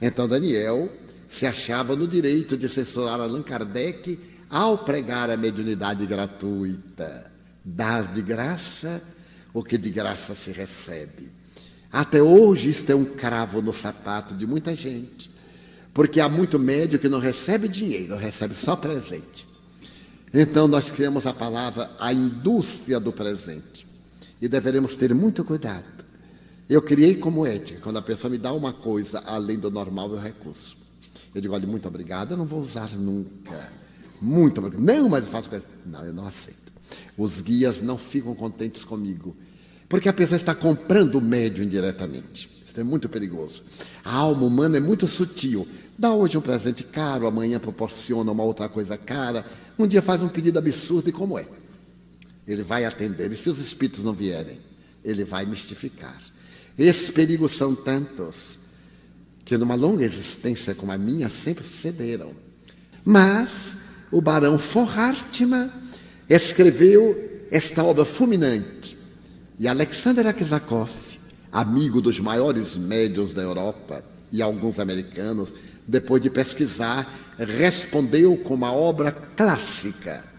Então Daniel se achava no direito de assessorar Allan Kardec ao pregar a mediunidade gratuita, dar de graça o que de graça se recebe. Até hoje isto é um cravo no sapato de muita gente, porque há muito médio que não recebe dinheiro, recebe só presente. Então nós criamos a palavra a indústria do presente e deveremos ter muito cuidado eu criei como ética. Quando a pessoa me dá uma coisa além do normal, eu recuso. Eu digo, olha, muito obrigado, eu não vou usar nunca. Muito obrigado. Não, mas eu faço coisa. Não, eu não aceito. Os guias não ficam contentes comigo. Porque a pessoa está comprando o médio indiretamente. Isso é muito perigoso. A alma humana é muito sutil. Dá hoje um presente caro, amanhã proporciona uma outra coisa cara. Um dia faz um pedido absurdo e como é? Ele vai atender. E se os espíritos não vierem? Ele vai mistificar. Esses perigos são tantos que numa longa existência como a minha sempre sucederam. Mas o barão von Hartmann escreveu esta obra fulminante. E Alexander Aksakov, amigo dos maiores médios da Europa e alguns americanos, depois de pesquisar, respondeu com uma obra clássica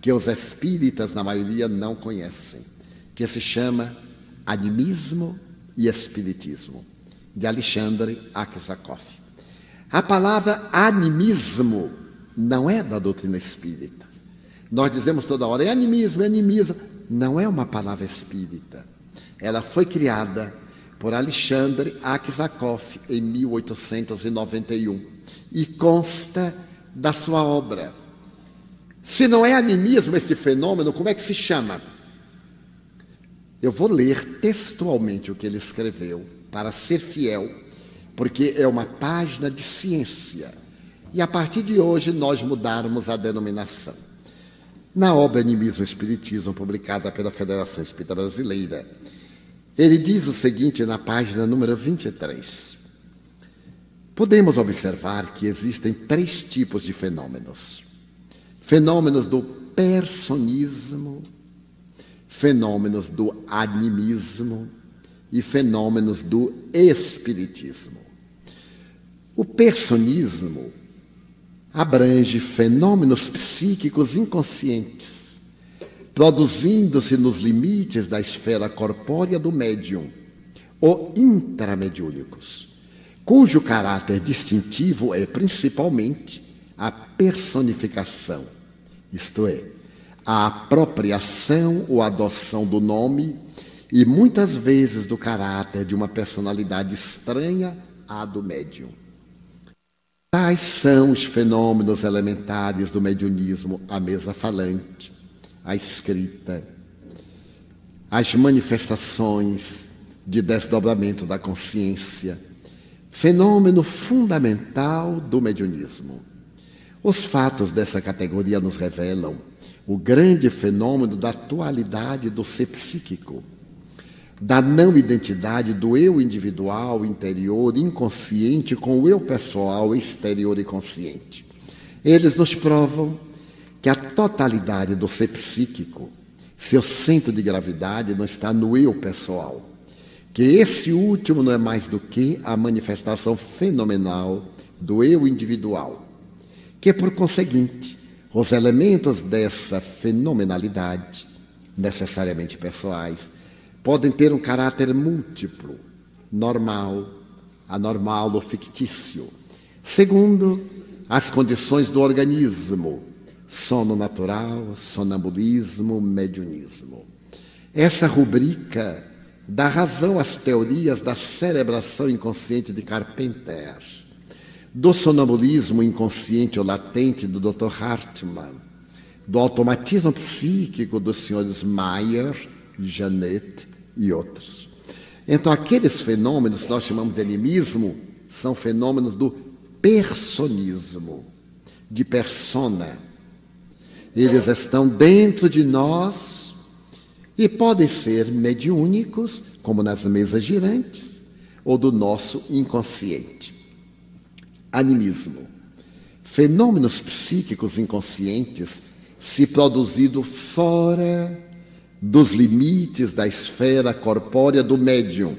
que os espíritas, na maioria, não conhecem, que se chama Animismo e Espiritismo, de Alexandre Aksakov. A palavra animismo não é da doutrina espírita. Nós dizemos toda hora, é animismo, é animismo. Não é uma palavra espírita. Ela foi criada por Alexandre Aksakov em 1891 e consta da sua obra. Se não é animismo este fenômeno, como é que se chama? Eu vou ler textualmente o que ele escreveu para ser fiel, porque é uma página de ciência. E a partir de hoje nós mudarmos a denominação. Na obra Animismo e Espiritismo, publicada pela Federação Espírita Brasileira, ele diz o seguinte na página número 23. Podemos observar que existem três tipos de fenômenos: fenômenos do personismo, fenômenos do animismo e fenômenos do espiritismo. O personismo abrange fenômenos psíquicos inconscientes, produzindo-se nos limites da esfera corpórea do médium, ou intramediúnicos, cujo caráter distintivo é principalmente a personificação, isto é, a apropriação ou adoção do nome e muitas vezes do caráter de uma personalidade estranha à do médium. Tais são os fenômenos elementares do mediunismo: a mesa falante, a escrita, as manifestações de desdobramento da consciência, fenômeno fundamental do mediunismo. Os fatos dessa categoria nos revelam o grande fenômeno da atualidade do ser psíquico da não identidade do eu individual, interior, inconsciente com o eu pessoal, exterior e consciente. Eles nos provam que a totalidade do ser psíquico, seu centro de gravidade, não está no eu pessoal. Que esse último não é mais do que a manifestação fenomenal do eu individual. Que, por conseguinte, os elementos dessa fenomenalidade, necessariamente pessoais, podem ter um caráter múltiplo, normal, anormal ou fictício. Segundo, as condições do organismo, sono natural, sonambulismo, mediunismo. Essa rubrica dá razão às teorias da cerebração inconsciente de Carpenter, do sonambulismo inconsciente ou latente do Dr. Hartmann, do automatismo psíquico dos senhores Mayer, Janet e outros. Então, aqueles fenômenos que nós chamamos de animismo são fenômenos do personismo, de persona. Eles estão dentro de nós e podem ser mediúnicos, como nas mesas girantes, ou do nosso inconsciente. Animismo. Fenômenos psíquicos inconscientes se produzido fora dos limites da esfera corpórea do médium,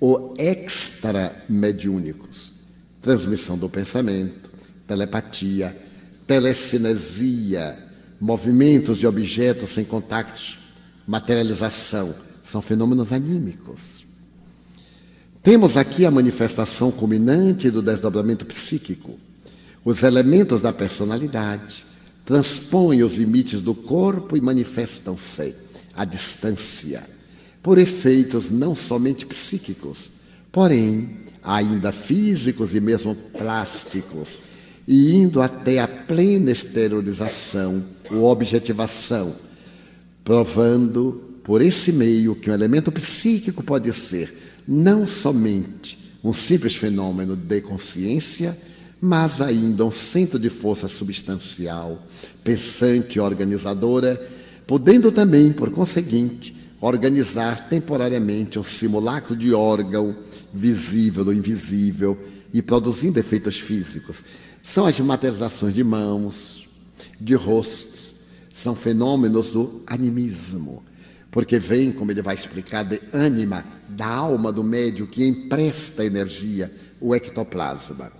ou extramediúnicos, transmissão do pensamento, telepatia, telecinesia, movimentos de objetos sem contactos, materialização, são fenômenos anímicos. Temos aqui a manifestação culminante do desdobramento psíquico. Os elementos da personalidade transpõem os limites do corpo e manifestam-se à distância, por efeitos não somente psíquicos, porém ainda físicos e mesmo plásticos, e indo até a plena exteriorização ou objetivação, provando por esse meio que um elemento psíquico pode ser não somente um simples fenômeno de consciência, mas ainda um centro de força substancial, pensante e organizadora podendo também, por conseguinte, organizar temporariamente um simulacro de órgão visível ou invisível e produzindo efeitos físicos. São as materializações de mãos, de rostos, são fenômenos do animismo, porque vem, como ele vai explicar, de ânima, da alma do médio que empresta energia, o ectoplasma.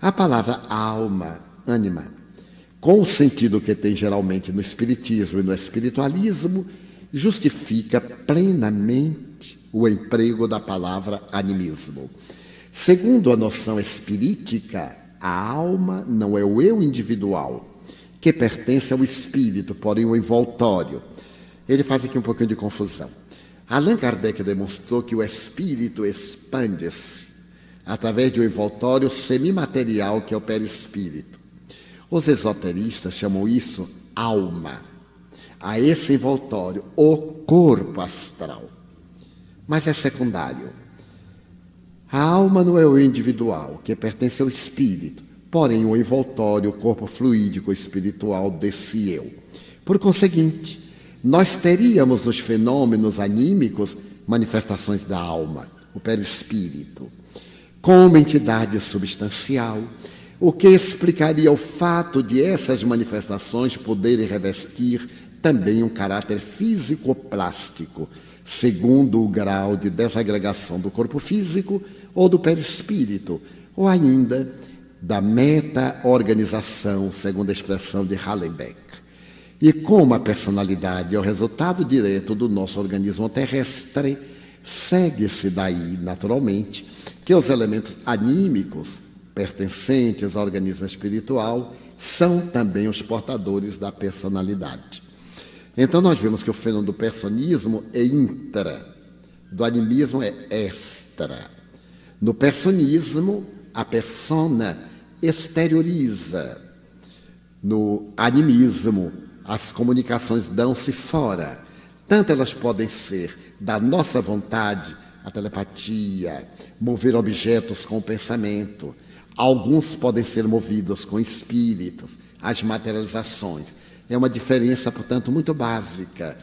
A palavra alma, ânima, com o sentido que tem geralmente no Espiritismo e no Espiritualismo, justifica plenamente o emprego da palavra animismo. Segundo a noção espirítica, a alma não é o eu individual, que pertence ao espírito, porém o envoltório. Ele faz aqui um pouquinho de confusão. Allan Kardec demonstrou que o espírito expande-se através de um envoltório semimaterial que é o perispírito. Os esoteristas chamam isso alma. A esse envoltório, o corpo astral. Mas é secundário. A alma não é o individual, que pertence ao espírito, porém o envoltório, o corpo fluídico espiritual desse eu. Por conseguinte, nós teríamos nos fenômenos anímicos manifestações da alma, o perispírito, como entidade substancial, o que explicaria o fato de essas manifestações poderem revestir também um caráter físico-plástico, segundo o grau de desagregação do corpo físico ou do perispírito, ou ainda da meta-organização, segundo a expressão de Hallenbeck. E como a personalidade é o resultado direto do nosso organismo terrestre, segue-se daí, naturalmente, que os elementos anímicos pertencentes ao organismo espiritual são também os portadores da personalidade. Então nós vemos que o fenômeno do personismo é intra, do animismo é extra. No personismo, a persona exterioriza. No animismo, as comunicações dão-se fora. Tanto elas podem ser da nossa vontade, a telepatia, mover objetos com o pensamento. Alguns podem ser movidos com espíritos, as materializações. É uma diferença, portanto, muito básica.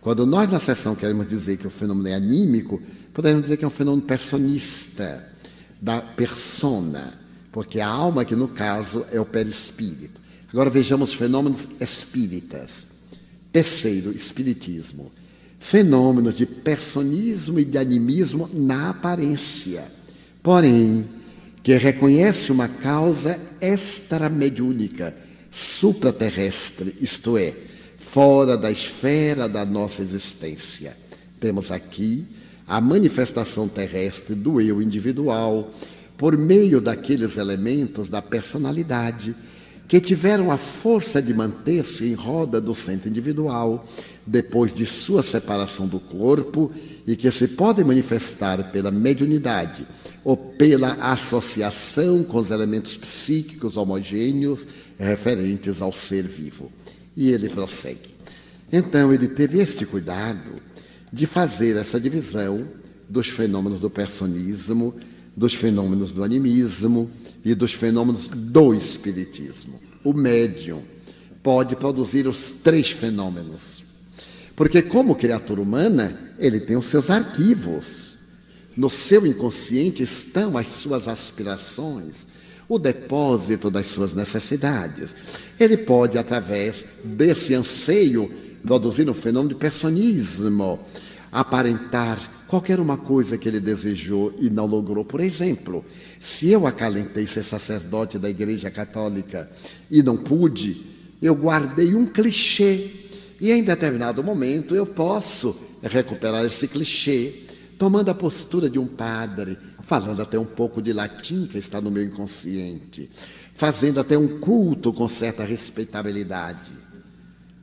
Quando nós, na sessão, queremos dizer que o fenômeno é anímico, podemos dizer que é um fenômeno personista, da persona, porque a alma, que no caso é o perispírito. Agora vejamos fenômenos espíritas. Terceiro, espiritismo. Fenômenos de personismo e de animismo na aparência. Porém, que reconhece uma causa extramediúnica supraterrestre, isto é, fora da esfera da nossa existência. Temos aqui a manifestação terrestre do eu individual por meio daqueles elementos da personalidade que tiveram a força de manter-se em roda do centro individual depois de sua separação do corpo e que se podem manifestar pela mediunidade ou pela associação com os elementos psíquicos homogêneos referentes ao ser vivo. E ele prossegue. Então, ele teve este cuidado de fazer essa divisão dos fenômenos do personismo, dos fenômenos do animismo e dos fenômenos do espiritismo. O médium pode produzir os três fenômenos. Porque, como criatura humana, ele tem os seus arquivos. No seu inconsciente estão as suas aspirações, o depósito das suas necessidades. Ele pode, através desse anseio, produzir um fenômeno de personismo, aparentar qualquer uma coisa que ele desejou e não logrou. Por exemplo, se eu acalentei ser sacerdote da Igreja Católica e não pude, eu guardei um clichê. E em determinado momento eu posso recuperar esse clichê, tomando a postura de um padre, falando até um pouco de latim que está no meu inconsciente, fazendo até um culto com certa respeitabilidade.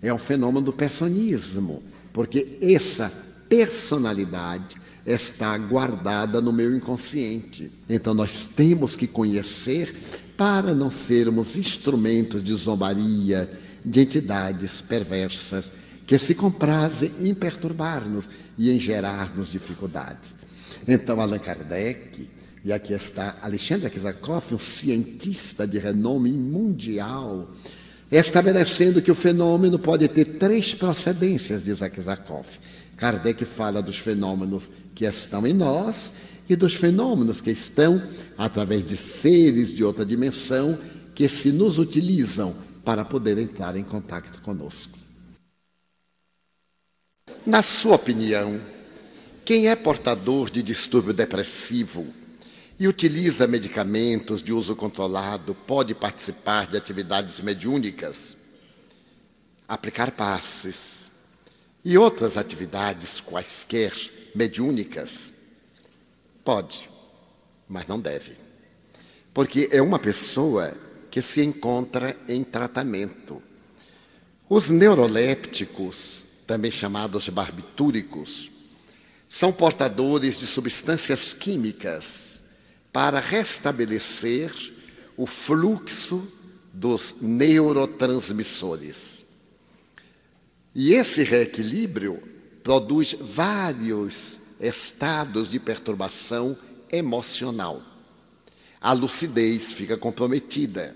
É um fenômeno do personismo, porque essa personalidade está guardada no meu inconsciente. Então nós temos que conhecer para não sermos instrumentos de zombaria de entidades perversas que se comprazem em perturbar-nos e em gerar-nos dificuldades. Então Allan Kardec, e aqui está Alexandre Kizakov, um cientista de renome mundial, estabelecendo que o fenômeno pode ter três procedências, diz Akizakov. Kardec fala dos fenômenos que estão em nós e dos fenômenos que estão através de seres de outra dimensão que se nos utilizam para poder entrar em contato conosco. Na sua opinião, quem é portador de distúrbio depressivo e utiliza medicamentos de uso controlado pode participar de atividades mediúnicas, aplicar passes e outras atividades quaisquer mediúnicas? Pode. mas não deve. Porque é uma pessoa que se encontra em tratamento. Os neurolépticos, também chamados barbitúricos, são portadores de substâncias químicas para restabelecer o fluxo dos neurotransmissores. E esse reequilíbrio produz vários estados de perturbação emocional. A lucidez fica comprometida.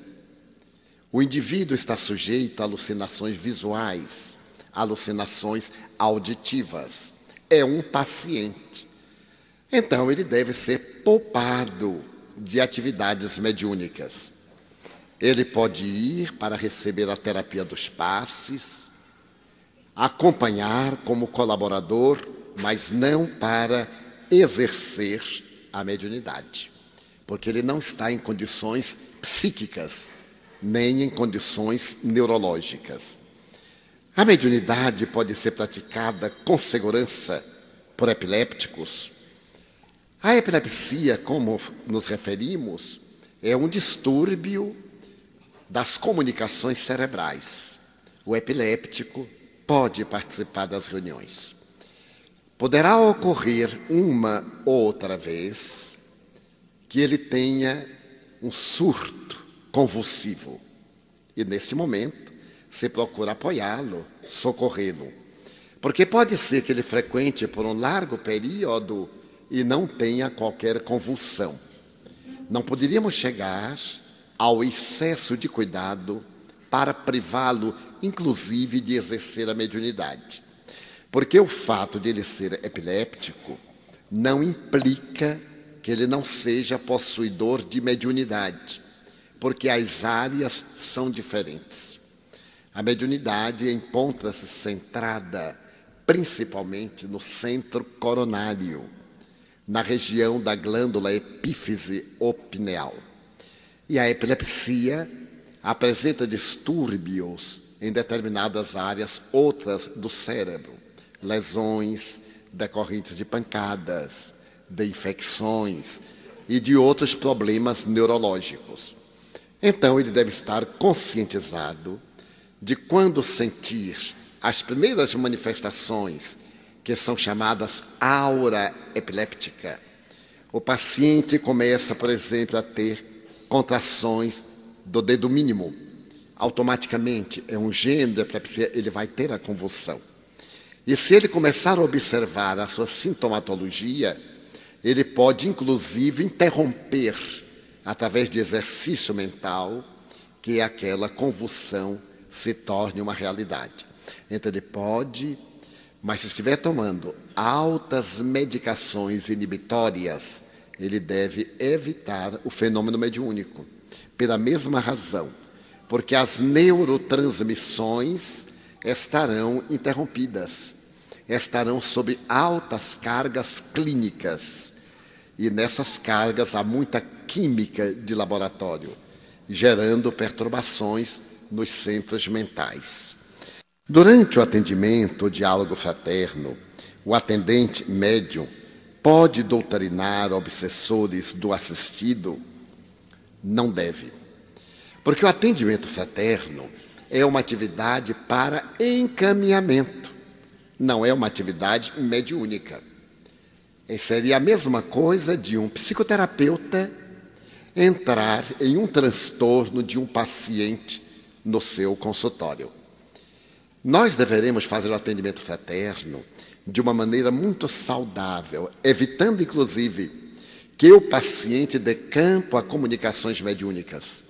O indivíduo está sujeito a alucinações visuais, alucinações auditivas. É um paciente. Então, ele deve ser poupado de atividades mediúnicas. Ele pode ir para receber a terapia dos passes, acompanhar como colaborador, mas não para exercer a mediunidade, porque ele não está em condições psíquicas, nem em condições neurológicas. A mediunidade pode ser praticada com segurança por epilépticos. A epilepsia, como nos referimos, é um distúrbio das comunicações cerebrais. O epiléptico pode participar das reuniões. Poderá ocorrer uma ou outra vez que ele tenha um surto convulsivo. E neste momento, se procura apoiá-lo, socorrê-lo. Porque pode ser que ele frequente por um largo período e não tenha qualquer convulsão. Não poderíamos chegar ao excesso de cuidado para privá-lo, inclusive, de exercer a mediunidade. Porque o fato de ele ser epiléptico não implica que ele não seja possuidor de mediunidade, porque as áreas são diferentes. A mediunidade encontra-se centrada principalmente no centro coronário, na região da glândula epífise opineal. E a epilepsia apresenta distúrbios em determinadas áreas outras do cérebro, lesões decorrentes de pancadas, de infecções e de outros problemas neurológicos. Então ele deve estar conscientizado de quando sentir as primeiras manifestações que são chamadas aura epiléptica. O paciente começa, por exemplo, a ter contrações do dedo mínimo. Automaticamente, é um de epilepsia, ele vai ter a convulsão. E se ele começar a observar a sua sintomatologia, ele pode inclusive interromper, através de exercício mental, que aquela convulsão se torne uma realidade. Então, ele pode, mas se estiver tomando altas medicações inibitórias, ele deve evitar o fenômeno mediúnico, pela mesma razão, porque as neurotransmissões estarão interrompidas, estarão sob altas cargas clínicas. E nessas cargas há muita química de laboratório, gerando perturbações nos centros mentais. Durante o atendimento, o diálogo fraterno, o atendente médium Pode doutrinar obsessores do assistido? Não deve. Porque o atendimento fraterno é uma atividade para encaminhamento, não é uma atividade mediúnica. E seria a mesma coisa de um psicoterapeuta entrar em um transtorno de um paciente no seu consultório. Nós deveremos fazer o atendimento fraterno de uma maneira muito saudável, evitando inclusive que o paciente dê campo a comunicações mediúnicas.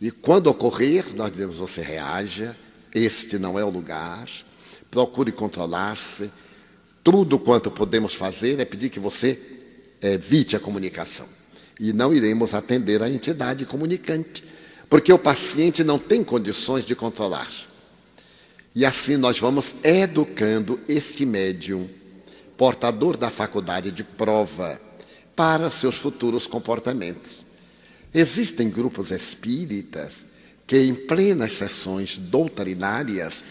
E quando ocorrer, nós dizemos: você reaja, este não é o lugar, procure controlar-se. Tudo quanto podemos fazer é pedir que você evite a comunicação. E não iremos atender a entidade comunicante, porque o paciente não tem condições de controlar. E assim nós vamos educando este médium, portador da faculdade de prova, para seus futuros comportamentos. Existem grupos espíritas que, em plenas sessões doutrinárias,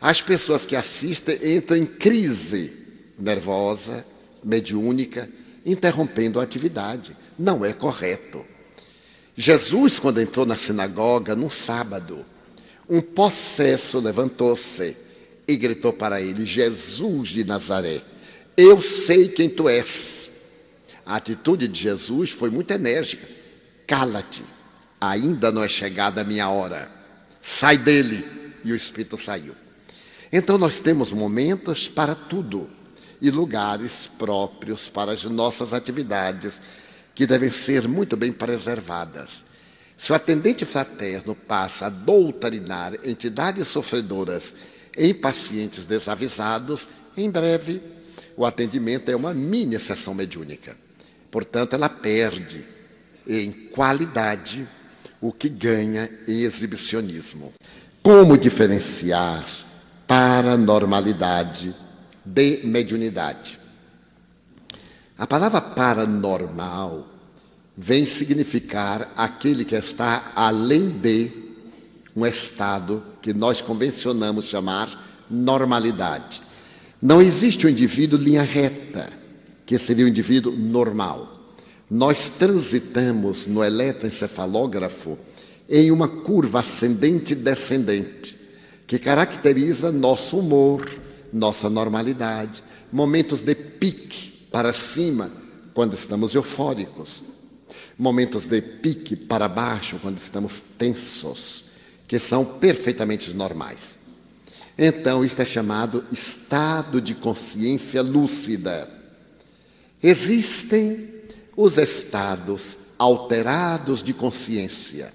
as pessoas que assistem entram em crise nervosa, mediúnica, interrompendo a atividade. Não é correto. Jesus, quando entrou na sinagoga num sábado, um possesso levantou-se e gritou para ele: Jesus de Nazaré, eu sei quem tu és. A atitude de Jesus foi muito enérgica. Cala-te, ainda não é chegada a minha hora. Sai dele. E o espírito saiu. Então nós temos momentos para tudo e lugares próprios para as nossas atividades que devem ser muito bem preservadas. Se o atendente fraterno passa a doutrinar entidades sofredoras em pacientes desavisados, em breve o atendimento é uma mini sessão mediúnica. Portanto, ela perde em qualidade o que ganha em exibicionismo. Como diferenciar paranormalidade de mediunidade? A palavra paranormal vem significar aquele que está além de um estado que nós convencionamos chamar normalidade. Não existe um indivíduo linha reta, que seria o um indivíduo normal. Nós transitamos no eletroencefalógrafo em uma curva ascendente e descendente, que caracteriza nosso humor, nossa normalidade, momentos de pique para cima quando estamos eufóricos, momentos de pique para baixo quando estamos tensos, que são perfeitamente normais. Então, isto é chamado estado de consciência lúcida. Existem os estados alterados de consciência,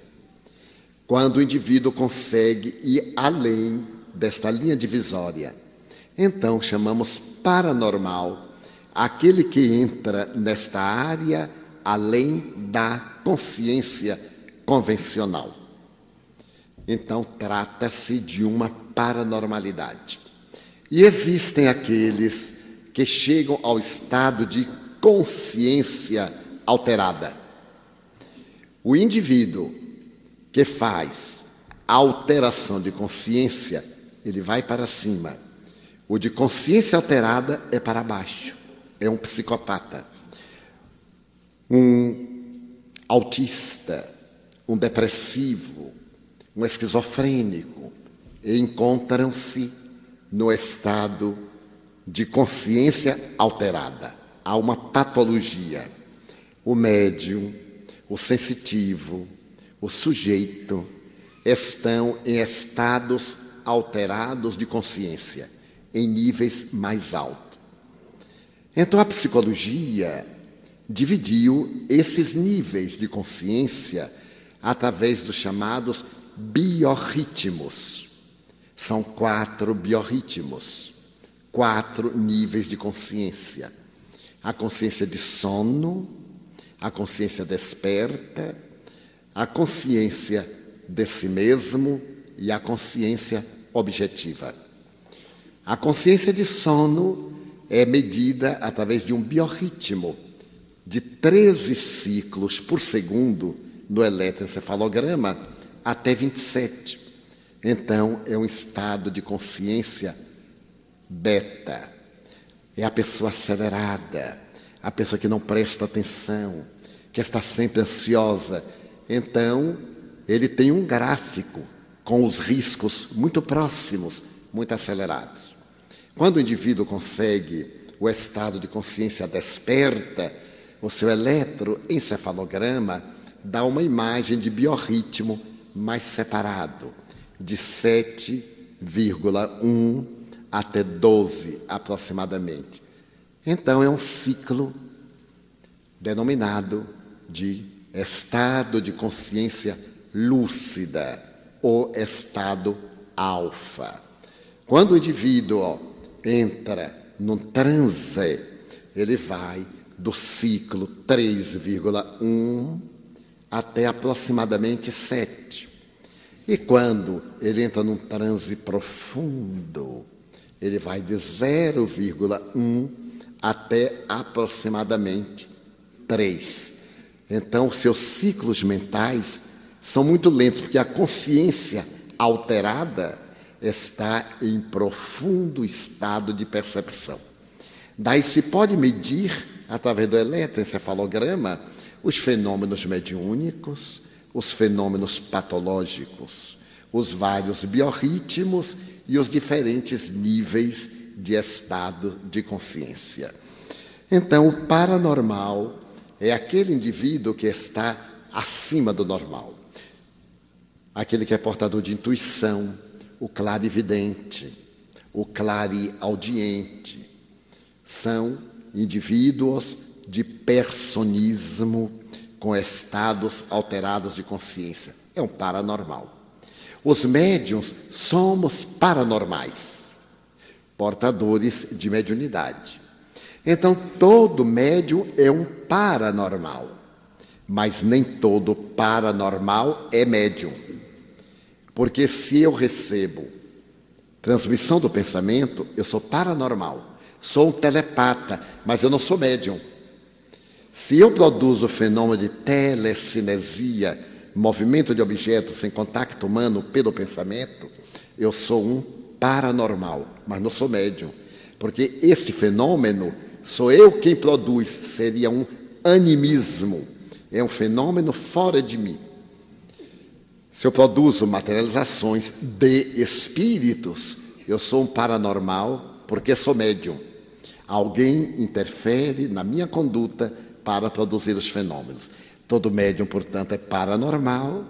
quando o indivíduo consegue ir além desta linha divisória. Então, chamamos paranormal aquele que entra nesta área além da consciência convencional. Então, trata-se de uma paranormalidade. E existem aqueles que chegam ao estado de consciência alterada. O indivíduo que faz alteração de consciência, ele vai para cima. O de consciência alterada é para baixo é um psicopata, um autista, um depressivo, um esquizofrênico, encontram-se no estado de consciência alterada. Há uma patologia. O médium, o sensitivo, o sujeito estão em estados alterados de consciência, em níveis mais altos. Então a psicologia dividiu esses níveis de consciência através dos chamados biorritmos. São quatro biorritmos, quatro níveis de consciência: a consciência de sono, a consciência desperta, a consciência de si mesmo e a consciência objetiva. A consciência de sono é medida através de um biorritmo de 13 ciclos por segundo no eletroencefalograma até 27. Então, é um estado de consciência beta. É a pessoa acelerada, a pessoa que não presta atenção, que está sempre ansiosa. Então, ele tem um gráfico com os riscos muito próximos, muito acelerados. Quando o indivíduo consegue o estado de consciência desperta, o seu eletroencefalograma dá uma imagem de biorritmo mais separado, de 7,1 até 12 aproximadamente. Então é um ciclo denominado de estado de consciência lúcida ou estado alfa. Quando o indivíduo entra num transe, ele vai do ciclo 3,1 até aproximadamente 7. E quando ele entra num transe profundo, ele vai de 0,1 até aproximadamente 3. Então, seus ciclos mentais são muito lentos, porque a consciência alterada está em profundo estado de percepção. Daí se pode medir através do eletroencefalograma, os fenômenos mediúnicos, os fenômenos patológicos, os vários biorritmos e os diferentes níveis de estado de consciência. Então, o paranormal é aquele indivíduo que está acima do normal, aquele que é portador de intuição, o clarividente, o clareaudiente. São indivíduos de personismo com estados alterados de consciência. É um paranormal. Os médiums somos paranormais, portadores de mediunidade. Então, todo médium é um paranormal, mas nem todo paranormal é médium. Porque se eu recebo transmissão do pensamento, eu sou paranormal. Sou um telepata, mas eu não sou médium. Se eu produzo o fenômeno de telecinesia, movimento de objetos em contato humano pelo pensamento, eu sou um paranormal, mas não sou médium. Porque este fenômeno sou eu quem produz, seria um animismo, é um fenômeno fora de mim. Se eu produzo materializações de espíritos, eu sou um paranormal porque sou médium. Alguém interfere na minha conduta para produzir os fenômenos. Todo médium, portanto, é paranormal,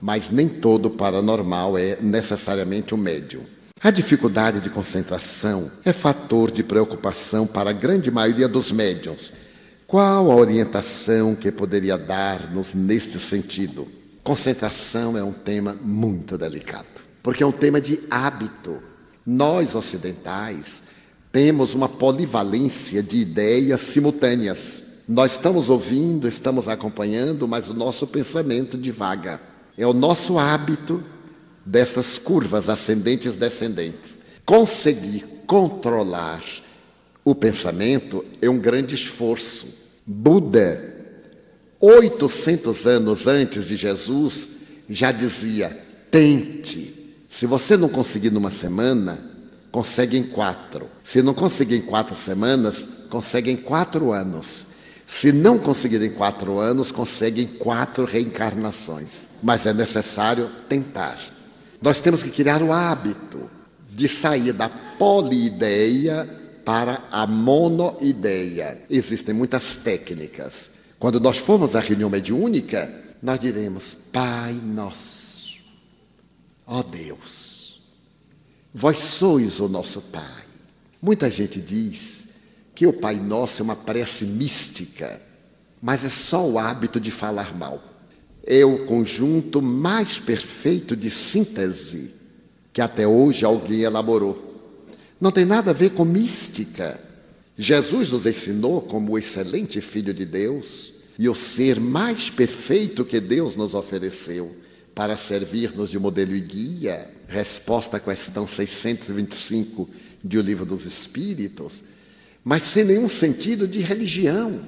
mas nem todo paranormal é necessariamente um médium. A dificuldade de concentração é fator de preocupação para a grande maioria dos médiums. Qual a orientação que poderia dar-nos neste sentido? Concentração é um tema muito delicado, porque é um tema de hábito. Nós, ocidentais, temos uma polivalência de ideias simultâneas. Nós estamos ouvindo, estamos acompanhando, mas o nosso pensamento divaga. É o nosso hábito dessas curvas ascendentes descendentes. Conseguir controlar o pensamento é um grande esforço. Buda, 800 anos antes de Jesus, já dizia: tente. Se você não conseguir numa semana, consegue em quatro. Se não conseguir em quatro semanas, consegue em quatro anos. Se não conseguir em quatro anos, consegue em quatro reencarnações. Mas é necessário tentar. Nós temos que criar o hábito de sair da poliideia para a monoideia. Existem muitas técnicas. Quando nós formos à reunião mediúnica, nós diremos: Pai nosso, ó Deus, vós sois o nosso Pai. Muita gente diz que o Pai Nosso é uma prece mística, mas é só o hábito de falar mal. É o conjunto mais perfeito de síntese que até hoje alguém elaborou. Não tem nada a ver com mística. Jesus nos ensinou, como o excelente Filho de Deus e o ser mais perfeito que Deus nos ofereceu para servir-nos de modelo e guia, resposta à questão 625 de O Livro dos Espíritos, mas sem nenhum sentido de religião,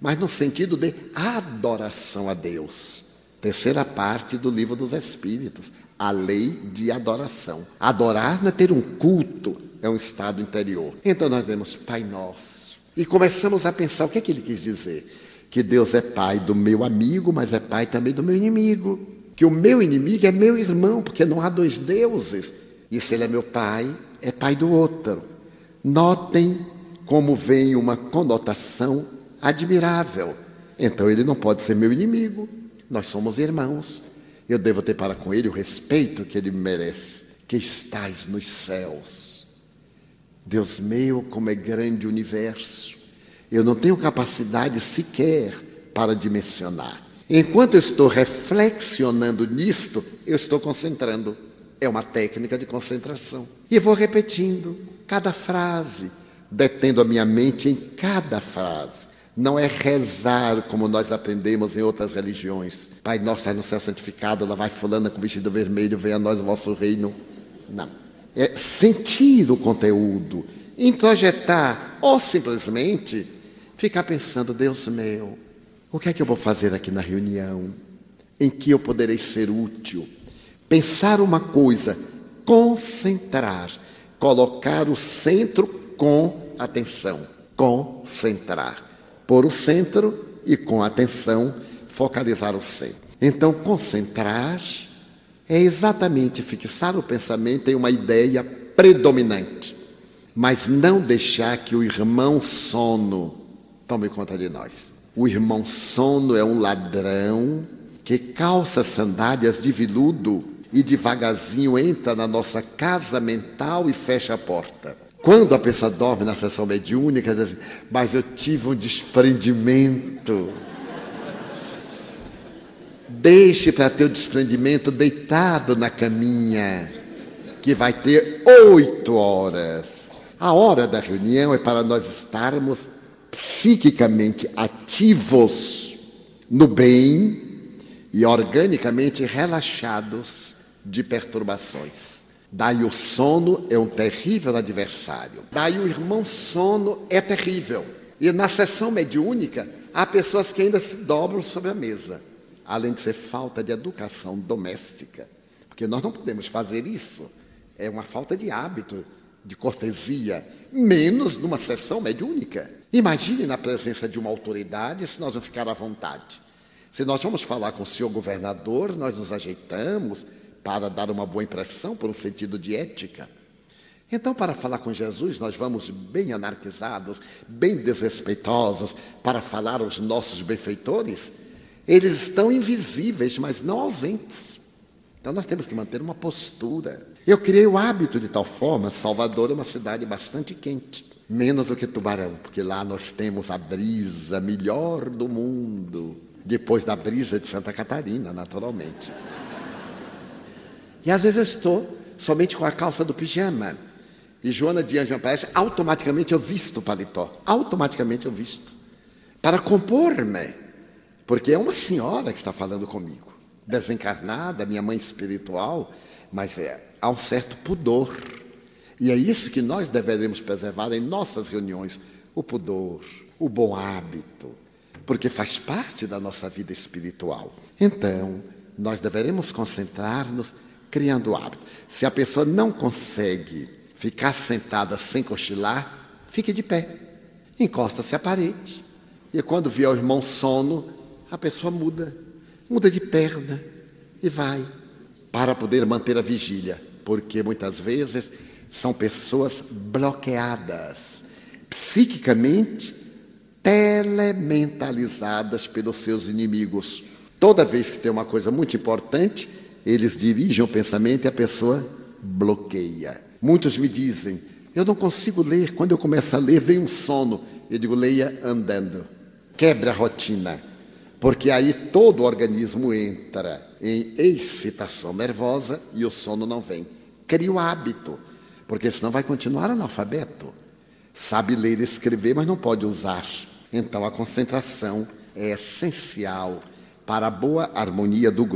mas no sentido de adoração a Deus. Terceira parte do livro dos Espíritos, a lei de adoração. Adorar não é ter um culto, é um estado interior. Então nós vemos Pai Nosso e começamos a pensar o que é que ele quis dizer. Que Deus é pai do meu amigo, mas é pai também do meu inimigo. Que o meu inimigo é meu irmão, porque não há dois deuses. E se ele é meu pai, é pai do outro. Notem como vem uma conotação admirável. Então ele não pode ser meu inimigo. Nós somos irmãos. Eu devo ter para com ele o respeito que ele merece. Que estás nos céus. Deus meu, como é grande o universo. Eu não tenho capacidade sequer para dimensionar. Enquanto eu estou reflexionando nisto, eu estou concentrando. É uma técnica de concentração. E vou repetindo cada frase detendo a minha mente em cada frase. Não é rezar como nós aprendemos em outras religiões. Pai nosso, no céu santificado, lá vai fulana com vestido vermelho, venha a nós o vosso reino. Não. É sentir o conteúdo, introjetar, ou simplesmente ficar pensando, Deus meu, o que é que eu vou fazer aqui na reunião? Em que eu poderei ser útil? Pensar uma coisa, concentrar, colocar o centro com atenção, concentrar. pôr o centro e, com atenção, focalizar o centro. Então, concentrar é exatamente fixar o pensamento em uma ideia predominante, mas não deixar que o irmão sono tome conta de nós. O irmão sono é um ladrão que calça sandálias de veludo e devagarzinho entra na nossa casa mental e fecha a porta. Quando a pessoa dorme na sessão mediúnica, diz assim, mas eu tive um desprendimento. Deixe para ter o desprendimento deitado na caminha, que vai ter oito horas. A hora da reunião é para nós estarmos psiquicamente ativos no bem e organicamente relaxados de perturbações. Daí o sono é um terrível adversário. Daí o irmão sono é terrível. E na sessão mediúnica, há pessoas que ainda se dobram sobre a mesa, além de ser falta de educação doméstica. Porque nós não podemos fazer isso. É uma falta de hábito, de cortesia, menos numa sessão mediúnica. Imagine na presença de uma autoridade se nós vamos ficar à vontade. Se nós vamos falar com o senhor governador, nós nos ajeitamos, para dar uma boa impressão por um sentido de ética. Então, para falar com Jesus, nós vamos bem anarquizados, bem desrespeitosos, para falar aos nossos benfeitores. Eles estão invisíveis, mas não ausentes. Então, nós temos que manter uma postura. Eu criei o hábito de tal forma. Salvador é uma cidade bastante quente, menos do que Tubarão, porque lá nós temos a brisa melhor do mundo, depois da brisa de Santa Catarina, naturalmente. E às vezes eu estou somente com a calça do pijama. E Joana de Anjo aparece, automaticamente eu visto o paletó. Automaticamente eu visto. Para compor-me. Porque é uma senhora que está falando comigo. Desencarnada, minha mãe espiritual, mas é, há um certo pudor. E é isso que nós deveremos preservar em nossas reuniões: o pudor, o bom hábito, porque faz parte da nossa vida espiritual. Então, nós deveremos concentrar-nos criando hábito. Se a pessoa não consegue ficar sentada sem cochilar, fique de pé. Encosta-se à parede. E quando vier o irmão sono, a pessoa muda. Muda de perna e vai. Para poder manter a vigília. Porque muitas vezes são pessoas bloqueadas, psiquicamente telementalizadas pelos seus inimigos. Toda vez que tem uma coisa muito importante, eles dirigem o pensamento e a pessoa bloqueia. Muitos me dizem, eu não consigo ler, quando eu começo a ler vem um sono. Eu digo, leia andando. Quebra a rotina, porque aí todo o organismo entra em excitação nervosa e o sono não vem. Cria o hábito, porque senão vai continuar analfabeto. Sabe ler e escrever, mas não pode usar. Então a concentração é essencial para a boa harmonia do grupo.